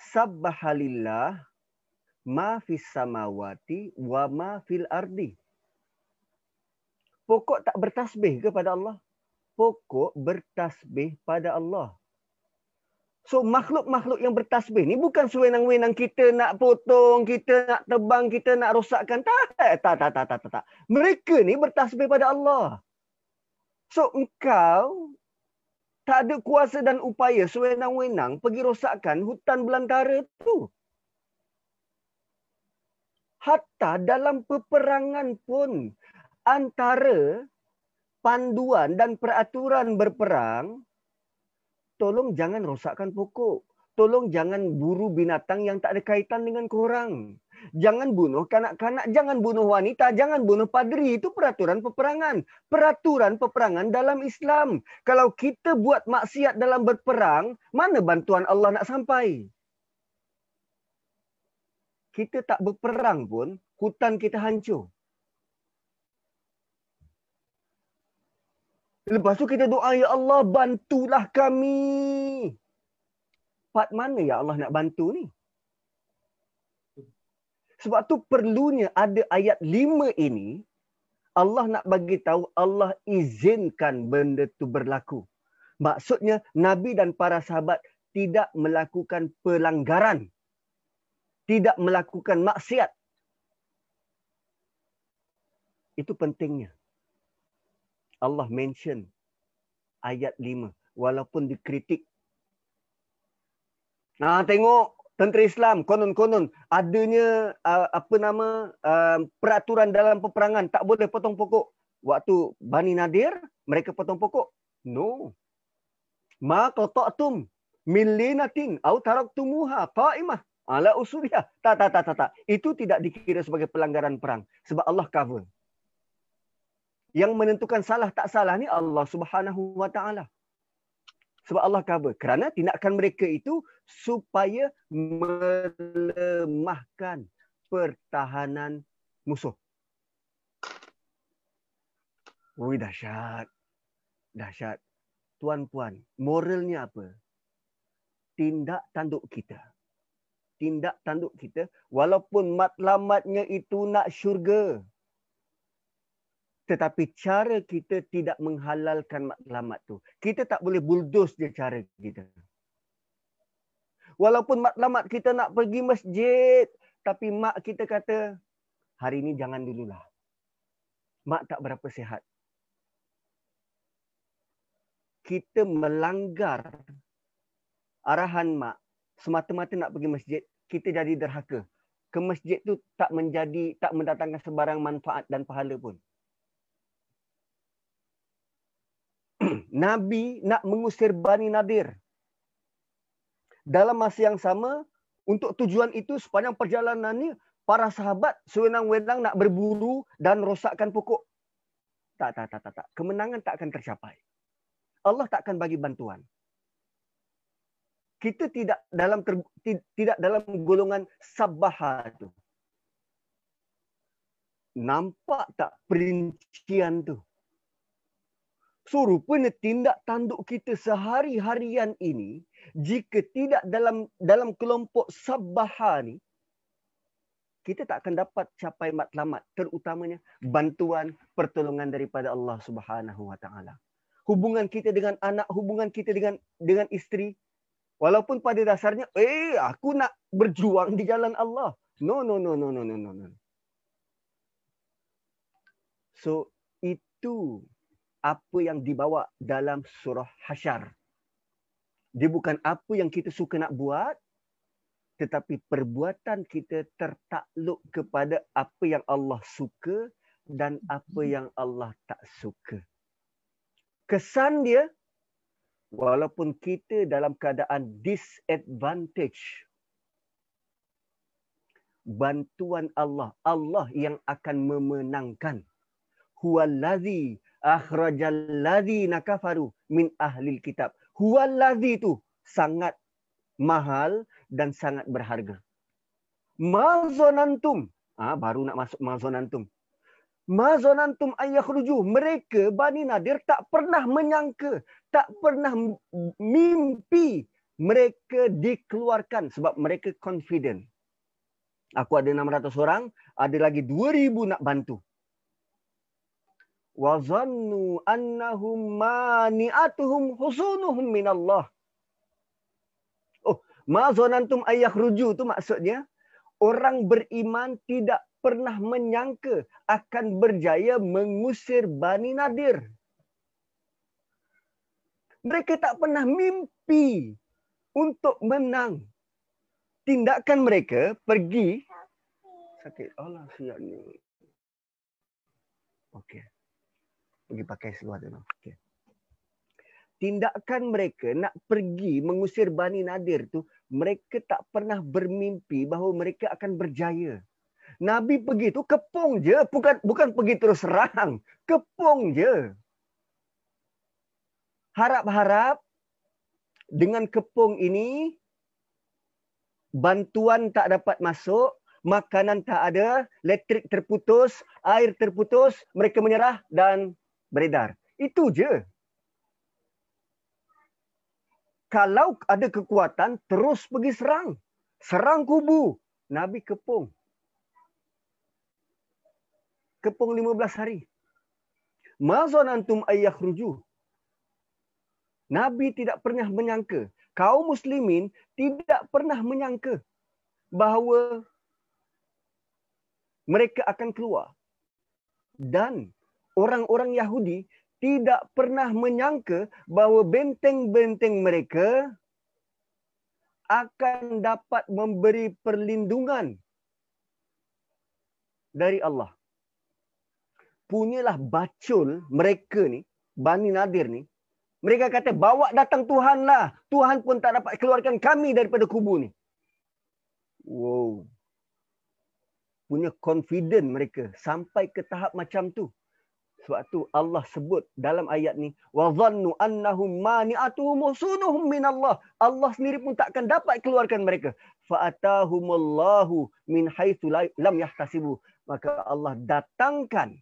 B: sabbahalillah ma fis samawati wa ma fil ardi. Pokok tak bertasbih kepada Allah. Pokok bertasbih pada Allah. So makhluk-makhluk yang bertasbih ni bukan sewenang-wenang kita nak potong, kita nak tebang, kita nak rosakkan. Tak, tak, tak, tak, tak, tak, tak. Mereka ni bertasbih pada Allah. So engkau tak ada kuasa dan upaya sewenang-wenang pergi rosakkan hutan belantara tu. Hatta dalam peperangan pun antara panduan dan peraturan berperang tolong jangan rosakkan pokok. Tolong jangan buru binatang yang tak ada kaitan dengan korang. Jangan bunuh kanak-kanak, jangan bunuh wanita, jangan bunuh padri. Itu peraturan peperangan. Peraturan peperangan dalam Islam. Kalau kita buat maksiat dalam berperang, mana bantuan Allah nak sampai? Kita tak berperang pun, hutan kita hancur. Lepas tu kita doa, Ya Allah bantulah kami. Part mana Ya Allah nak bantu ni? Sebab tu perlunya ada ayat lima ini. Allah nak bagi tahu Allah izinkan benda tu berlaku. Maksudnya Nabi dan para sahabat tidak melakukan pelanggaran. Tidak melakukan maksiat. Itu pentingnya. Allah mention ayat 5 walaupun dikritik. Nah tengok tentera Islam konon-konon adanya uh, apa nama uh, peraturan dalam peperangan tak boleh potong pokok. Waktu Bani Nadir mereka potong pokok. No. Ma qata'tum min linatin aw taraktumuha qa'imah ala usuliha. Tak tak tak tak tak. Itu tidak dikira sebagai pelanggaran perang sebab Allah cover yang menentukan salah tak salah ni Allah Subhanahu wa taala. Sebab Allah cover. Kerana tindakan mereka itu supaya melemahkan pertahanan musuh. Wih dahsyat. Dahsyat. Tuan-puan, moralnya apa? Tindak tanduk kita. Tindak tanduk kita walaupun matlamatnya itu nak syurga tetapi cara kita tidak menghalalkan matlamat tu. Kita tak boleh bulldoze dia cara kita. Walaupun matlamat kita nak pergi masjid, tapi mak kita kata, hari ini jangan dululah. Mak tak berapa sihat. Kita melanggar arahan mak semata-mata nak pergi masjid, kita jadi derhaka. Ke masjid tu tak menjadi tak mendatangkan sebarang manfaat dan pahala pun. Nabi nak mengusir Bani Nadir. Dalam masa yang sama, untuk tujuan itu sepanjang perjalanannya, para sahabat sewenang-wenang nak berburu dan rosakkan pokok. Tak, tak, tak, tak, tak. Kemenangan tak akan tercapai. Allah tak akan bagi bantuan. Kita tidak dalam ter, tidak dalam golongan sabaha tu. Nampak tak perincian tu? So rupanya tindak tanduk kita sehari-harian ini jika tidak dalam dalam kelompok sabaha ni kita tak akan dapat capai matlamat terutamanya bantuan pertolongan daripada Allah Subhanahu wa taala. Hubungan kita dengan anak, hubungan kita dengan dengan isteri walaupun pada dasarnya eh aku nak berjuang di jalan Allah. No no no no no no no. So itu apa yang dibawa dalam surah Hasyar. Dia bukan apa yang kita suka nak buat, tetapi perbuatan kita tertakluk kepada apa yang Allah suka dan apa yang Allah tak suka. Kesan dia, walaupun kita dalam keadaan disadvantage, bantuan Allah, Allah yang akan memenangkan. Huwallazi akhrajal ladzina kafaru min ahlil kitab. Huwallazi tu sangat mahal dan sangat berharga. Mazonantum. Ha, baru nak masuk mazonantum. Mazonantum ayakhruju. Mereka Bani Nadir tak pernah menyangka, tak pernah mimpi mereka dikeluarkan sebab mereka confident. Aku ada 600 orang, ada lagi 2000 nak bantu. Wa zannu annahum mani'atuhum husunuhum min Allah. Oh, ma zanantum ayakhruju tu maksudnya orang beriman tidak pernah menyangka akan berjaya mengusir Bani Nadir. Mereka tak pernah mimpi untuk menang. Tindakan mereka pergi sakit Allah siap ni. Okey. Pergi pakai seluar dulu. Okey. Tindakan mereka nak pergi mengusir Bani Nadir tu, mereka tak pernah bermimpi bahawa mereka akan berjaya. Nabi pergi tu kepung je, bukan bukan pergi terus serang, kepung je. Harap-harap dengan kepung ini bantuan tak dapat masuk, makanan tak ada, elektrik terputus, air terputus, mereka menyerah dan beredar. Itu je. Kalau ada kekuatan, terus pergi serang. Serang kubu. Nabi kepung. Kepung 15 hari. Mazan antum ayah rujuh. Nabi tidak pernah menyangka, kaum muslimin tidak pernah menyangka bahawa mereka akan keluar. Dan orang-orang Yahudi tidak pernah menyangka bahawa benteng-benteng mereka akan dapat memberi perlindungan dari Allah. Punyalah bacul mereka ni, Bani Nadir ni, mereka kata, bawa datang Tuhan lah. Tuhan pun tak dapat keluarkan kami daripada kubu ni. Wow. Punya confident mereka sampai ke tahap macam tu. Sebab tu Allah sebut dalam ayat ni wa dhannu annahum mani'atuhum sunuhum min Allah. Allah sendiri pun tak akan dapat keluarkan mereka. Fa atahumullahu min haitsu lam yahtasibu. Maka Allah datangkan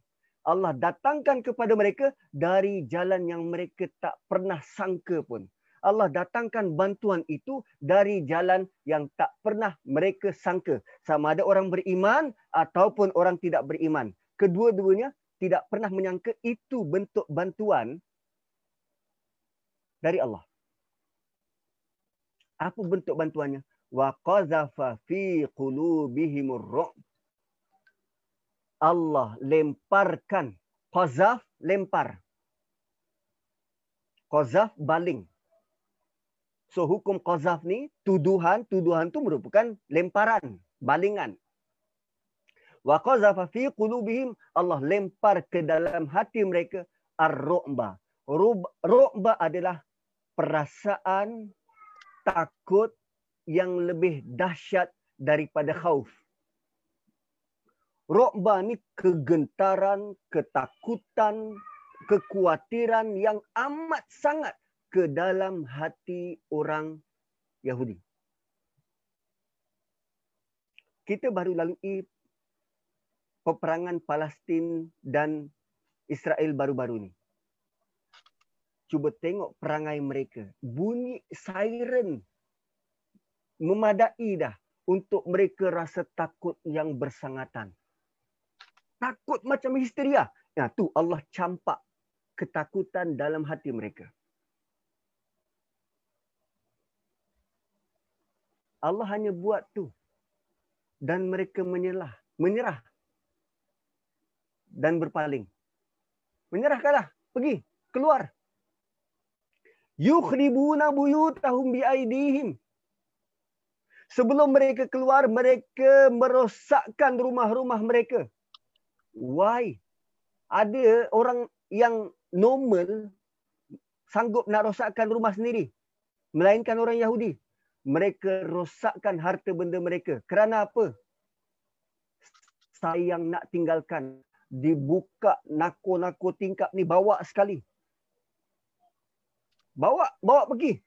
B: Allah datangkan kepada mereka dari jalan yang mereka tak pernah sangka pun. Allah datangkan bantuan itu dari jalan yang tak pernah mereka sangka. Sama ada orang beriman ataupun orang tidak beriman. Kedua-duanya tidak pernah menyangka itu bentuk bantuan dari Allah. Apa bentuk bantuannya? Wa qazafa fi qulubihimur Allah lemparkan. Qazaf, lempar. Qazaf, baling. So hukum qazaf ni, tuduhan, tuduhan tu merupakan lemparan, balingan. Wa qazafa fi qulubihim Allah lempar ke dalam hati mereka ar-ru'ba. Ru'ba adalah perasaan takut yang lebih dahsyat daripada khauf. Rokba ni kegentaran, ketakutan, kekhawatiran yang amat sangat ke dalam hati orang Yahudi. Kita baru lalui peperangan Palestin dan Israel baru-baru ni. Cuba tengok perangai mereka. Bunyi siren memadai dah untuk mereka rasa takut yang bersangatan takut macam histeria. Ya, tu Allah campak ketakutan dalam hati mereka. Allah hanya buat tu. Dan mereka menyerah. Menyerah. Dan berpaling. Menyerahkanlah. Pergi. Keluar. Yukhribuna buyutahum biaidihim. Sebelum mereka keluar, mereka merosakkan rumah-rumah mereka. Why? Ada orang yang normal sanggup nak rosakkan rumah sendiri. Melainkan orang Yahudi. Mereka rosakkan harta benda mereka. Kerana apa? Sayang nak tinggalkan. Dibuka nako-nako tingkap ni bawa sekali. Bawa, bawa pergi.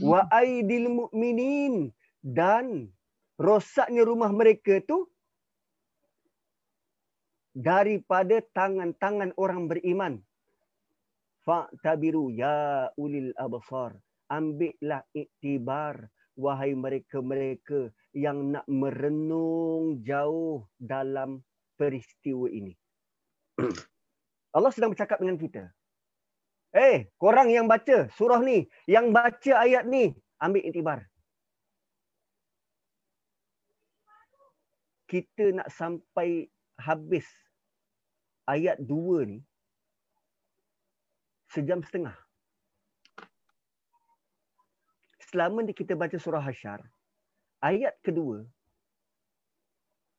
B: Wa aidil mu'minin. Dan rosaknya rumah mereka tu daripada tangan-tangan orang beriman. Fa'tabiru ya ulil absar. ambillah iktibar wahai mereka-mereka yang nak merenung jauh dalam peristiwa ini. Allah sedang bercakap dengan kita. Eh, korang yang baca surah ni, yang baca ayat ni, ambil iktibar. Kita nak sampai habis ayat dua ni sejam setengah. Selama ni kita baca surah Hasyar, ayat kedua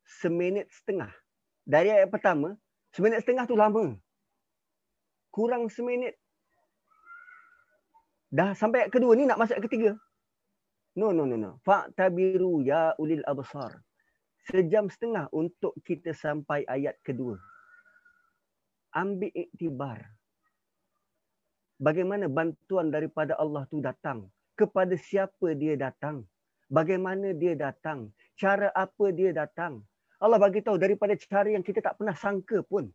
B: seminit setengah. Dari ayat pertama, seminit setengah tu lama. Kurang seminit Dah sampai ayat kedua ni nak masuk ayat ketiga. No, no, no, no. Fa'tabiru ya ulil absar. Sejam setengah untuk kita sampai ayat kedua. Ambil iktibar. Bagaimana bantuan daripada Allah tu datang. Kepada siapa dia datang. Bagaimana dia datang. Cara apa dia datang. Allah bagi tahu daripada cara yang kita tak pernah sangka pun.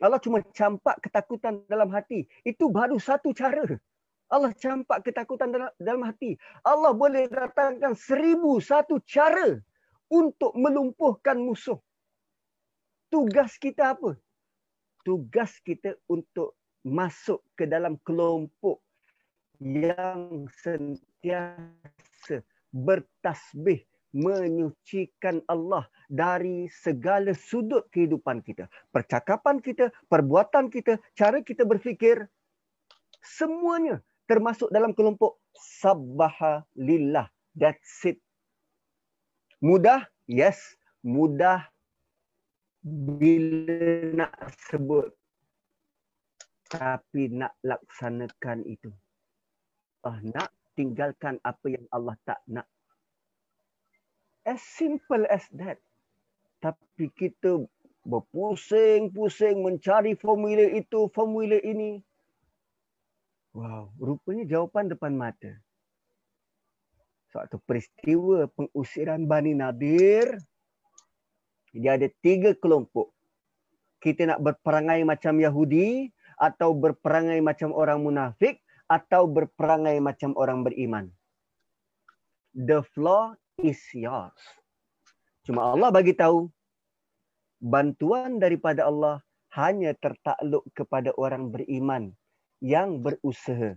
B: Allah cuma campak ketakutan dalam hati. Itu baru satu cara. Allah campak ketakutan dalam, dalam hati. Allah boleh datangkan seribu satu cara untuk melumpuhkan musuh. Tugas kita apa? Tugas kita untuk masuk ke dalam kelompok yang sentiasa bertasbih menyucikan Allah dari segala sudut kehidupan kita. Percakapan kita, perbuatan kita, cara kita berfikir, semuanya termasuk dalam kelompok sabbaha lillah. That's it. Mudah? Yes. Mudah bila nak sebut. Tapi nak laksanakan itu. Ah, nak tinggalkan apa yang Allah tak nak. As simple as that. Tapi kita berpusing-pusing mencari formula itu, formula ini. Wow, rupanya jawapan depan mata. Suatu peristiwa pengusiran Bani Nadir, dia ada tiga kelompok. Kita nak berperangai macam Yahudi, atau berperangai macam orang munafik, atau berperangai macam orang beriman. The floor is yours. Cuma Allah bagi tahu bantuan daripada Allah hanya tertakluk kepada orang beriman yang berusaha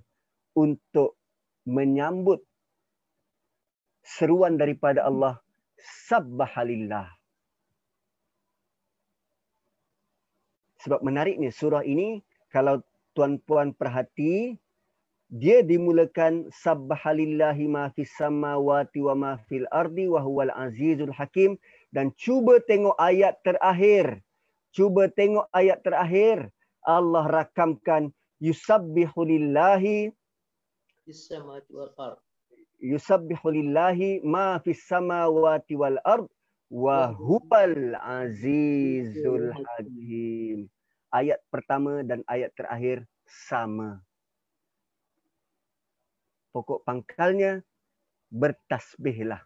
B: untuk menyambut seruan daripada Allah sabbahalillah sebab menariknya surah ini kalau tuan-puan perhati dia dimulakan sabbahalillahi ma fis samawati wa ma fil ardi wa huwal azizul hakim dan cuba tengok ayat terakhir cuba tengok ayat terakhir Allah rakamkan yusabbihu lillahi
C: Issamawati wal ard.
B: yusabbihu lillahi ma fis samawati wal ard wa huwal azizul hakim. Ayat pertama dan ayat terakhir sama. Pokok pangkalnya bertasbihlah.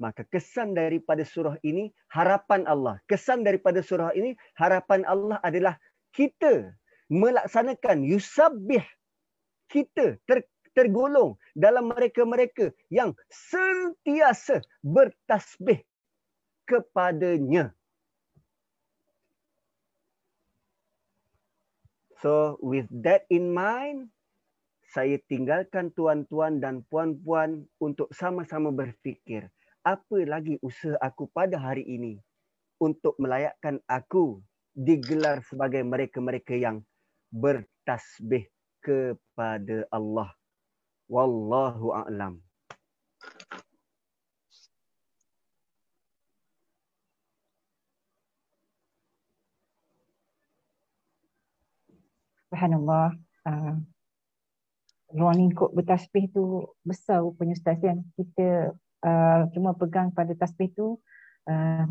B: Maka kesan daripada surah ini harapan Allah. Kesan daripada surah ini harapan Allah adalah kita melaksanakan yusabbih kita ter, tergolong dalam mereka-mereka yang sentiasa bertasbih kepadanya. So with that in mind, saya tinggalkan tuan-tuan dan puan-puan untuk sama-sama berfikir apa lagi usaha aku pada hari ini untuk melayakkan aku digelar sebagai mereka-mereka yang bertasbih kepada Allah. Wallahu a'lam.
A: Subhanallah. Uh, ruang lingkup bertasbih tu besar rupanya Ustaz kan. Kita uh, cuma pegang pada tasbih tu uh,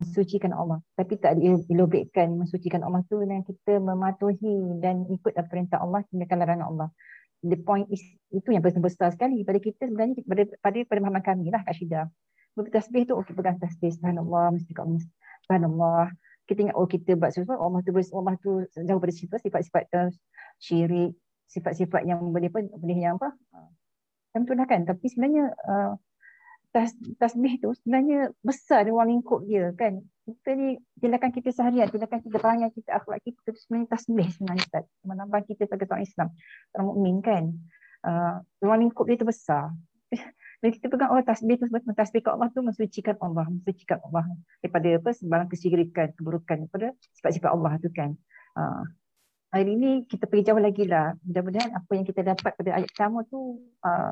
A: mensucikan Allah tapi tak dilobekkan mensucikan Allah tu dengan kita mematuhi dan ikut perintah Allah tinggalkan larangan Allah. The point is itu yang paling besar sekali pada kita sebenarnya pada pada pemahaman kami lah Kak Syida. Bertasbih tu okey pegang tasbih subhanallah mesti kat subhanallah. Kita ingat oh kita buat sesuatu Allah tu Allah tu jauh pada sifat sifat-sifat uh, syirik sifat-sifat yang boleh pun boleh yang apa sempurnakan tapi sebenarnya uh, tas, tasbih tu sebenarnya besar ruang lingkup dia kan? Kita ni tindakan kita seharian tindakan kita perangai kita akhlak kita tu sebenarnya tasbih sebenarnya Ustaz. Menambah kita sebagai orang Islam orang mukmin kan? Uh, ruang lingkup dia tu besar. Bila kita pegang oh tasbih tu sebab tasbih ke Allah tu mensucikan Allah mensucikan Allah. Daripada apa sebarang kesyirikan keburukan daripada sifat-sifat Allah tu kan? Uh, hari ini kita pergi jauh lagi lah. Mudah-mudahan apa yang kita dapat pada ayat pertama tu uh,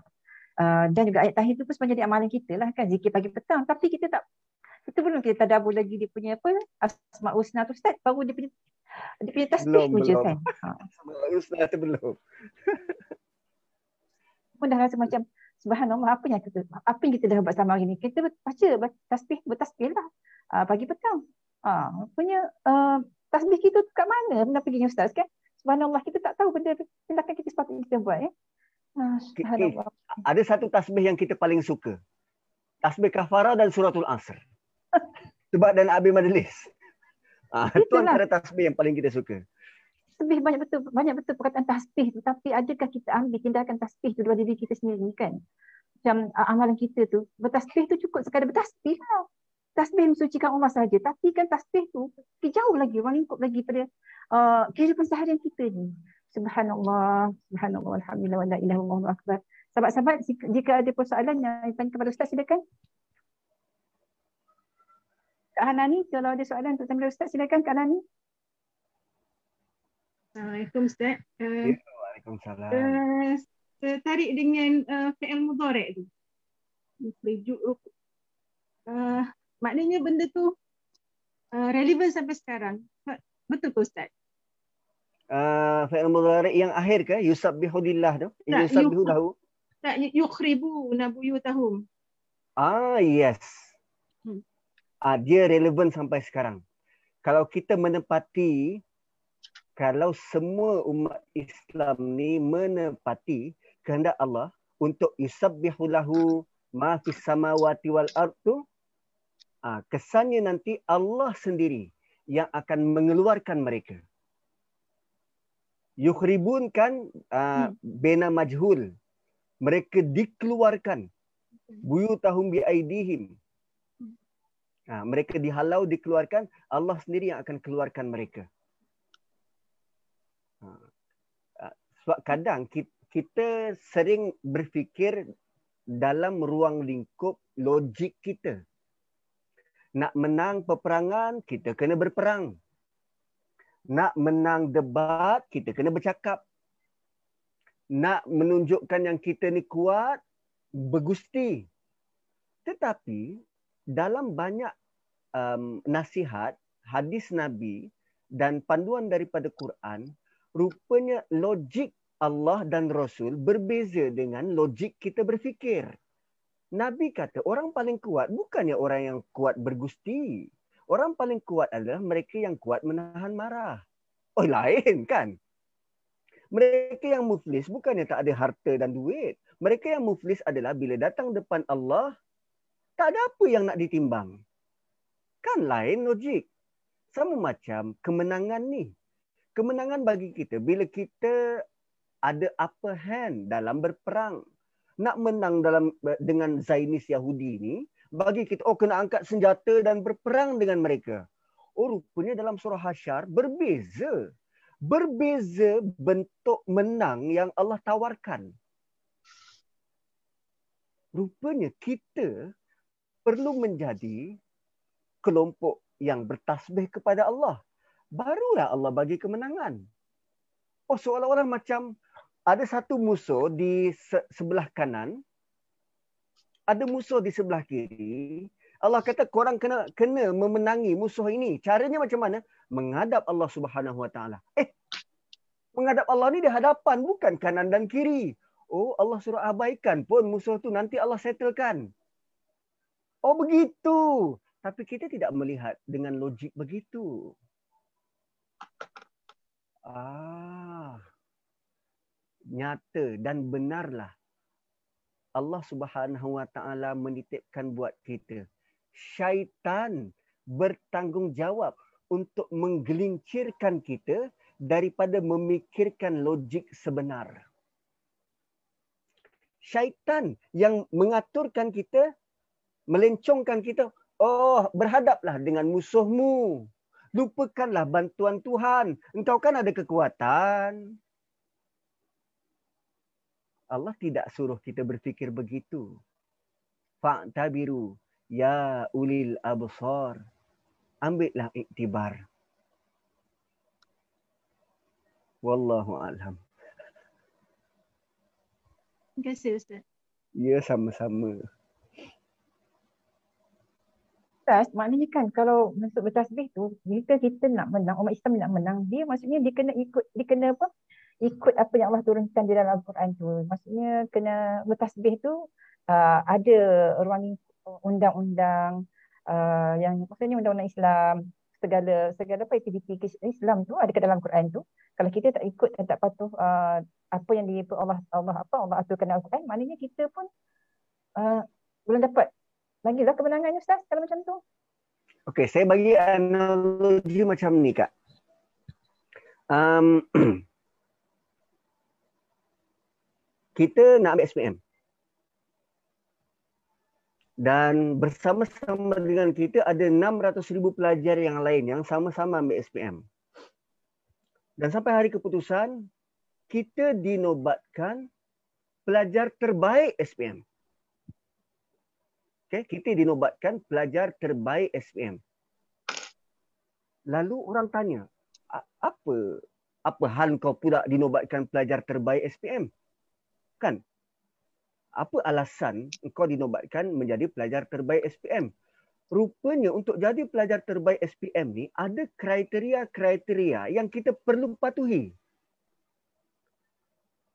A: uh, dan juga ayat terakhir tu pun sebenarnya jadi amalan kita lah kan. Zikir pagi petang. Tapi kita tak, kita belum kita tadabur lagi dia punya apa, Asma' Husna tu Ustaz. Baru dia punya, dia punya tasbih pun je kan.
B: Ha. Asma' Husna tu belum.
A: pun dah rasa macam, subhanallah apa yang kita apa yang kita dah buat selama hari ni kita baca tasbih bertasbih lah uh, pagi petang ah uh, punya uh, tasbih kita tu kat mana? Benda pergi ustaz kan? Subhanallah kita tak tahu benda tindakan kita sepatutnya kita buat ya.
B: Ah, subhanallah. Ada satu tasbih yang kita paling suka. Tasbih kafarah dan suratul asr. Sebab dan abi majlis. Ah itu antara tasbih yang paling kita suka.
A: Tasbih banyak betul banyak betul perkataan tasbih tu. Tapi adakah kita ambil tindakan tasbih tu dari diri kita sendiri kan? Macam uh, amalan kita tu. Bertasbih tu cukup sekadar bertasbih lah tasbih mensucikan Allah saja tapi kan tasbih tu jauh lagi orang lingkup lagi pada uh, kehidupan seharian kita ni subhanallah subhanallah alhamdulillah wa la ilaha illallah akbar sahabat-sahabat jika ada persoalan yang tanya kepada ustaz silakan Kak Hanani kalau ada soalan untuk tanya ustaz silakan Kak Hanani
E: Assalamualaikum Ustaz. Uh,
B: Waalaikumsalam.
E: Uh, tertarik dengan uh, fi'il mudhari' tu. Rujuk uh, maknanya benda tu uh, relevan sampai sekarang. Betul ke Ustaz?
B: Uh, Fa'il mudhari yang akhir ke? Yusabbihu lillah tu? Tak, Yusabbihu lahu?
E: Tak, yukhribu nabuyutahum.
B: Ah, yes. Hmm. Ah, dia relevan sampai sekarang. Kalau kita menepati, kalau semua umat Islam ni menepati kehendak Allah untuk yusabbihu lahu ma fis samawati wal ard tu, Ah, kesannya nanti Allah sendiri yang akan mengeluarkan mereka. Yukhribun kan uh, bena majhul. Mereka dikeluarkan. Buyutahum biaidihim. Uh, mereka dihalau, dikeluarkan. Allah sendiri yang akan keluarkan mereka. Uh, sebab kadang kita sering berfikir dalam ruang lingkup logik kita nak menang peperangan kita kena berperang. Nak menang debat kita kena bercakap. Nak menunjukkan yang kita ni kuat bergusti. Tetapi dalam banyak um, nasihat hadis nabi dan panduan daripada Quran rupanya logik Allah dan Rasul berbeza dengan logik kita berfikir. Nabi kata orang paling kuat bukannya orang yang kuat bergusti. Orang paling kuat adalah mereka yang kuat menahan marah. Oh lain kan? Mereka yang muflis bukannya tak ada harta dan duit. Mereka yang muflis adalah bila datang depan Allah, tak ada apa yang nak ditimbang. Kan lain logik. Sama macam kemenangan ni. Kemenangan bagi kita bila kita ada upper hand dalam berperang nak menang dalam dengan Zainis Yahudi ni bagi kita oh kena angkat senjata dan berperang dengan mereka. Oh rupanya dalam surah Hasyar berbeza. Berbeza bentuk menang yang Allah tawarkan. Rupanya kita perlu menjadi kelompok yang bertasbih kepada Allah. Barulah Allah bagi kemenangan. Oh seolah-olah macam ada satu musuh di se- sebelah kanan, ada musuh di sebelah kiri. Allah kata korang kena kena memenangi musuh ini. Caranya macam mana? Menghadap Allah Subhanahu Wa Taala. Eh, menghadap Allah ni di hadapan bukan kanan dan kiri. Oh, Allah suruh abaikan pun musuh tu nanti Allah settlekan. Oh, begitu. Tapi kita tidak melihat dengan logik begitu. Ah nyata dan benarlah Allah Subhanahu Wa Taala menitipkan buat kita syaitan bertanggungjawab untuk menggelincirkan kita daripada memikirkan logik sebenar. Syaitan yang mengaturkan kita, melencongkan kita, oh berhadaplah dengan musuhmu. Lupakanlah bantuan Tuhan. Engkau kan ada kekuatan. Allah tidak suruh kita berfikir begitu. Fa'tabiru ya ulil absar. Ambillah iktibar. Wallahu alam.
E: Terima kasih Ustaz.
B: Ya sama-sama.
A: Ustaz, maknanya kan kalau masuk bertasbih tu, jika kita nak menang, umat Islam nak menang, dia maksudnya dia kena ikut, dia kena apa? Ikut apa yang Allah turunkan di dalam Al-Quran tu. Maksudnya kena bertasbih tu uh, ada ruang undang-undang uh, yang maksudnya undang-undang Islam, segala segala apa aktiviti Islam tu ada ke dalam Quran tu. Kalau kita tak ikut dan tak patuh uh, apa yang di Allah Allah apa Allah aturkan dalam Quran, maknanya kita pun uh, belum dapat lagi lah kemenangannya Ustaz kalau macam tu.
B: Okey, saya bagi analogi macam ni Kak. Um, kita nak ambil SPM dan bersama-sama dengan kita ada 600 ribu pelajar yang lain yang sama-sama ambil SPM. Dan sampai hari keputusan, kita dinobatkan pelajar terbaik SPM. Okay, kita dinobatkan pelajar terbaik SPM. Lalu orang tanya, apa apa hal kau pula dinobatkan pelajar terbaik SPM? Kan? apa alasan engkau dinobatkan menjadi pelajar terbaik SPM? Rupanya untuk jadi pelajar terbaik SPM ni ada kriteria-kriteria yang kita perlu patuhi.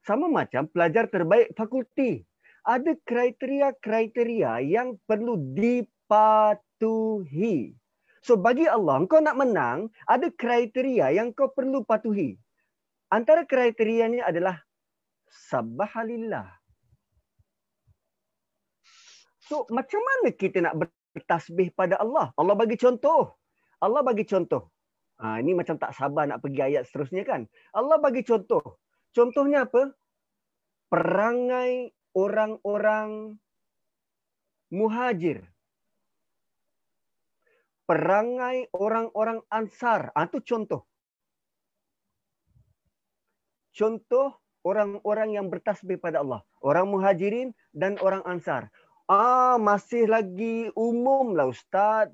B: Sama macam pelajar terbaik fakulti. Ada kriteria-kriteria yang perlu dipatuhi. So bagi Allah, engkau nak menang, ada kriteria yang kau perlu patuhi. Antara kriteria ni sabahalillah. So macam mana kita nak bertasbih pada Allah? Allah bagi contoh. Allah bagi contoh. Ha, ini macam tak sabar nak pergi ayat seterusnya kan. Allah bagi contoh. Contohnya apa? Perangai orang-orang muhajir. Perangai orang-orang ansar. Ah ha, contoh. Contoh orang-orang yang bertasbih pada Allah. Orang muhajirin dan orang ansar. Ah, masih lagi umum lah Ustaz.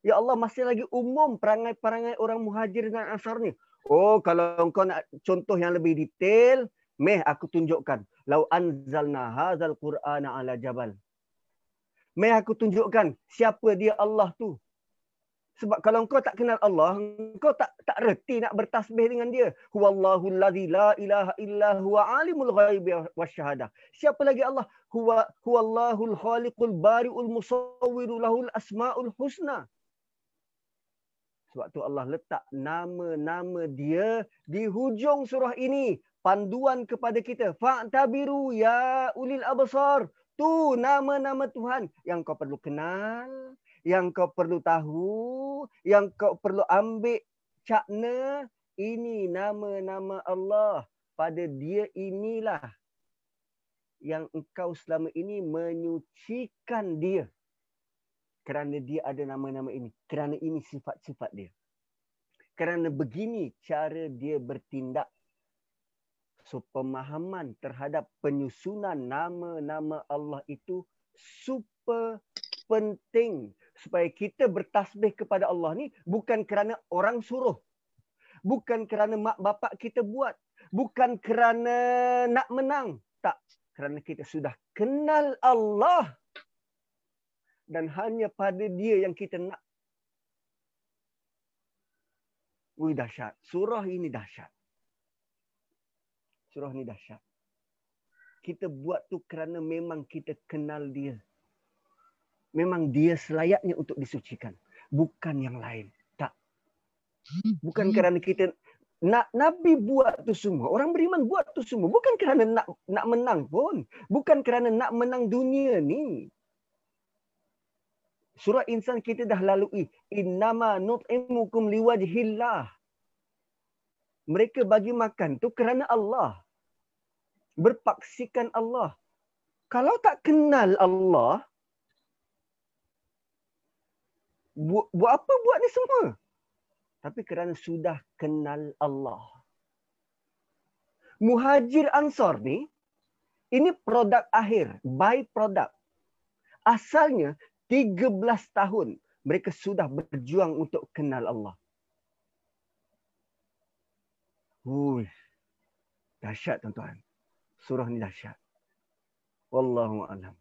B: Ya Allah, masih lagi umum perangai-perangai orang muhajir dan ansar ni. Oh, kalau kau nak contoh yang lebih detail, meh aku tunjukkan. Lau anzalna hazal Qur'ana ala jabal. Meh aku tunjukkan siapa dia Allah tu. Sebab kalau engkau tak kenal Allah, engkau tak tak reti nak bertasbih dengan dia. Huwallahu allazi la ilaha illa huwa alimul ghaibi wasyahadah. Siapa lagi Allah? Huwa huwallahul khaliqul bari'ul musawwiru lahul asmaul husna. Sebab tu Allah letak nama-nama dia di hujung surah ini. Panduan kepada kita. Fa'tabiru ya ulil abasar. Tu nama-nama Tuhan yang kau perlu kenal yang kau perlu tahu, yang kau perlu ambil cakna, ini nama-nama Allah. Pada dia inilah yang engkau selama ini menyucikan dia. Kerana dia ada nama-nama ini. Kerana ini sifat-sifat dia. Kerana begini cara dia bertindak. So pemahaman terhadap penyusunan nama-nama Allah itu super penting supaya kita bertasbih kepada Allah ni bukan kerana orang suruh. Bukan kerana mak bapak kita buat. Bukan kerana nak menang. Tak. Kerana kita sudah kenal Allah. Dan hanya pada dia yang kita nak. Wih dahsyat. Surah ini dahsyat. Surah ini dahsyat. Kita buat tu kerana memang kita kenal dia memang dia selayaknya untuk disucikan. Bukan yang lain. Tak. Bukan kerana kita nak Nabi buat tu semua. Orang beriman buat tu semua. Bukan kerana nak nak menang pun. Bukan kerana nak menang dunia ni. Surah insan kita dah lalui. Innama nut'imukum liwajhillah. mereka bagi makan tu kerana Allah. Berpaksikan Allah. Kalau tak kenal Allah, buat, buat apa buat ni semua? Tapi kerana sudah kenal Allah. Muhajir Ansar ni, ini produk akhir, by product. Asalnya 13 tahun mereka sudah berjuang untuk kenal Allah. Hui. Dahsyat tuan-tuan. Surah ni dahsyat. Wallahu a'lam.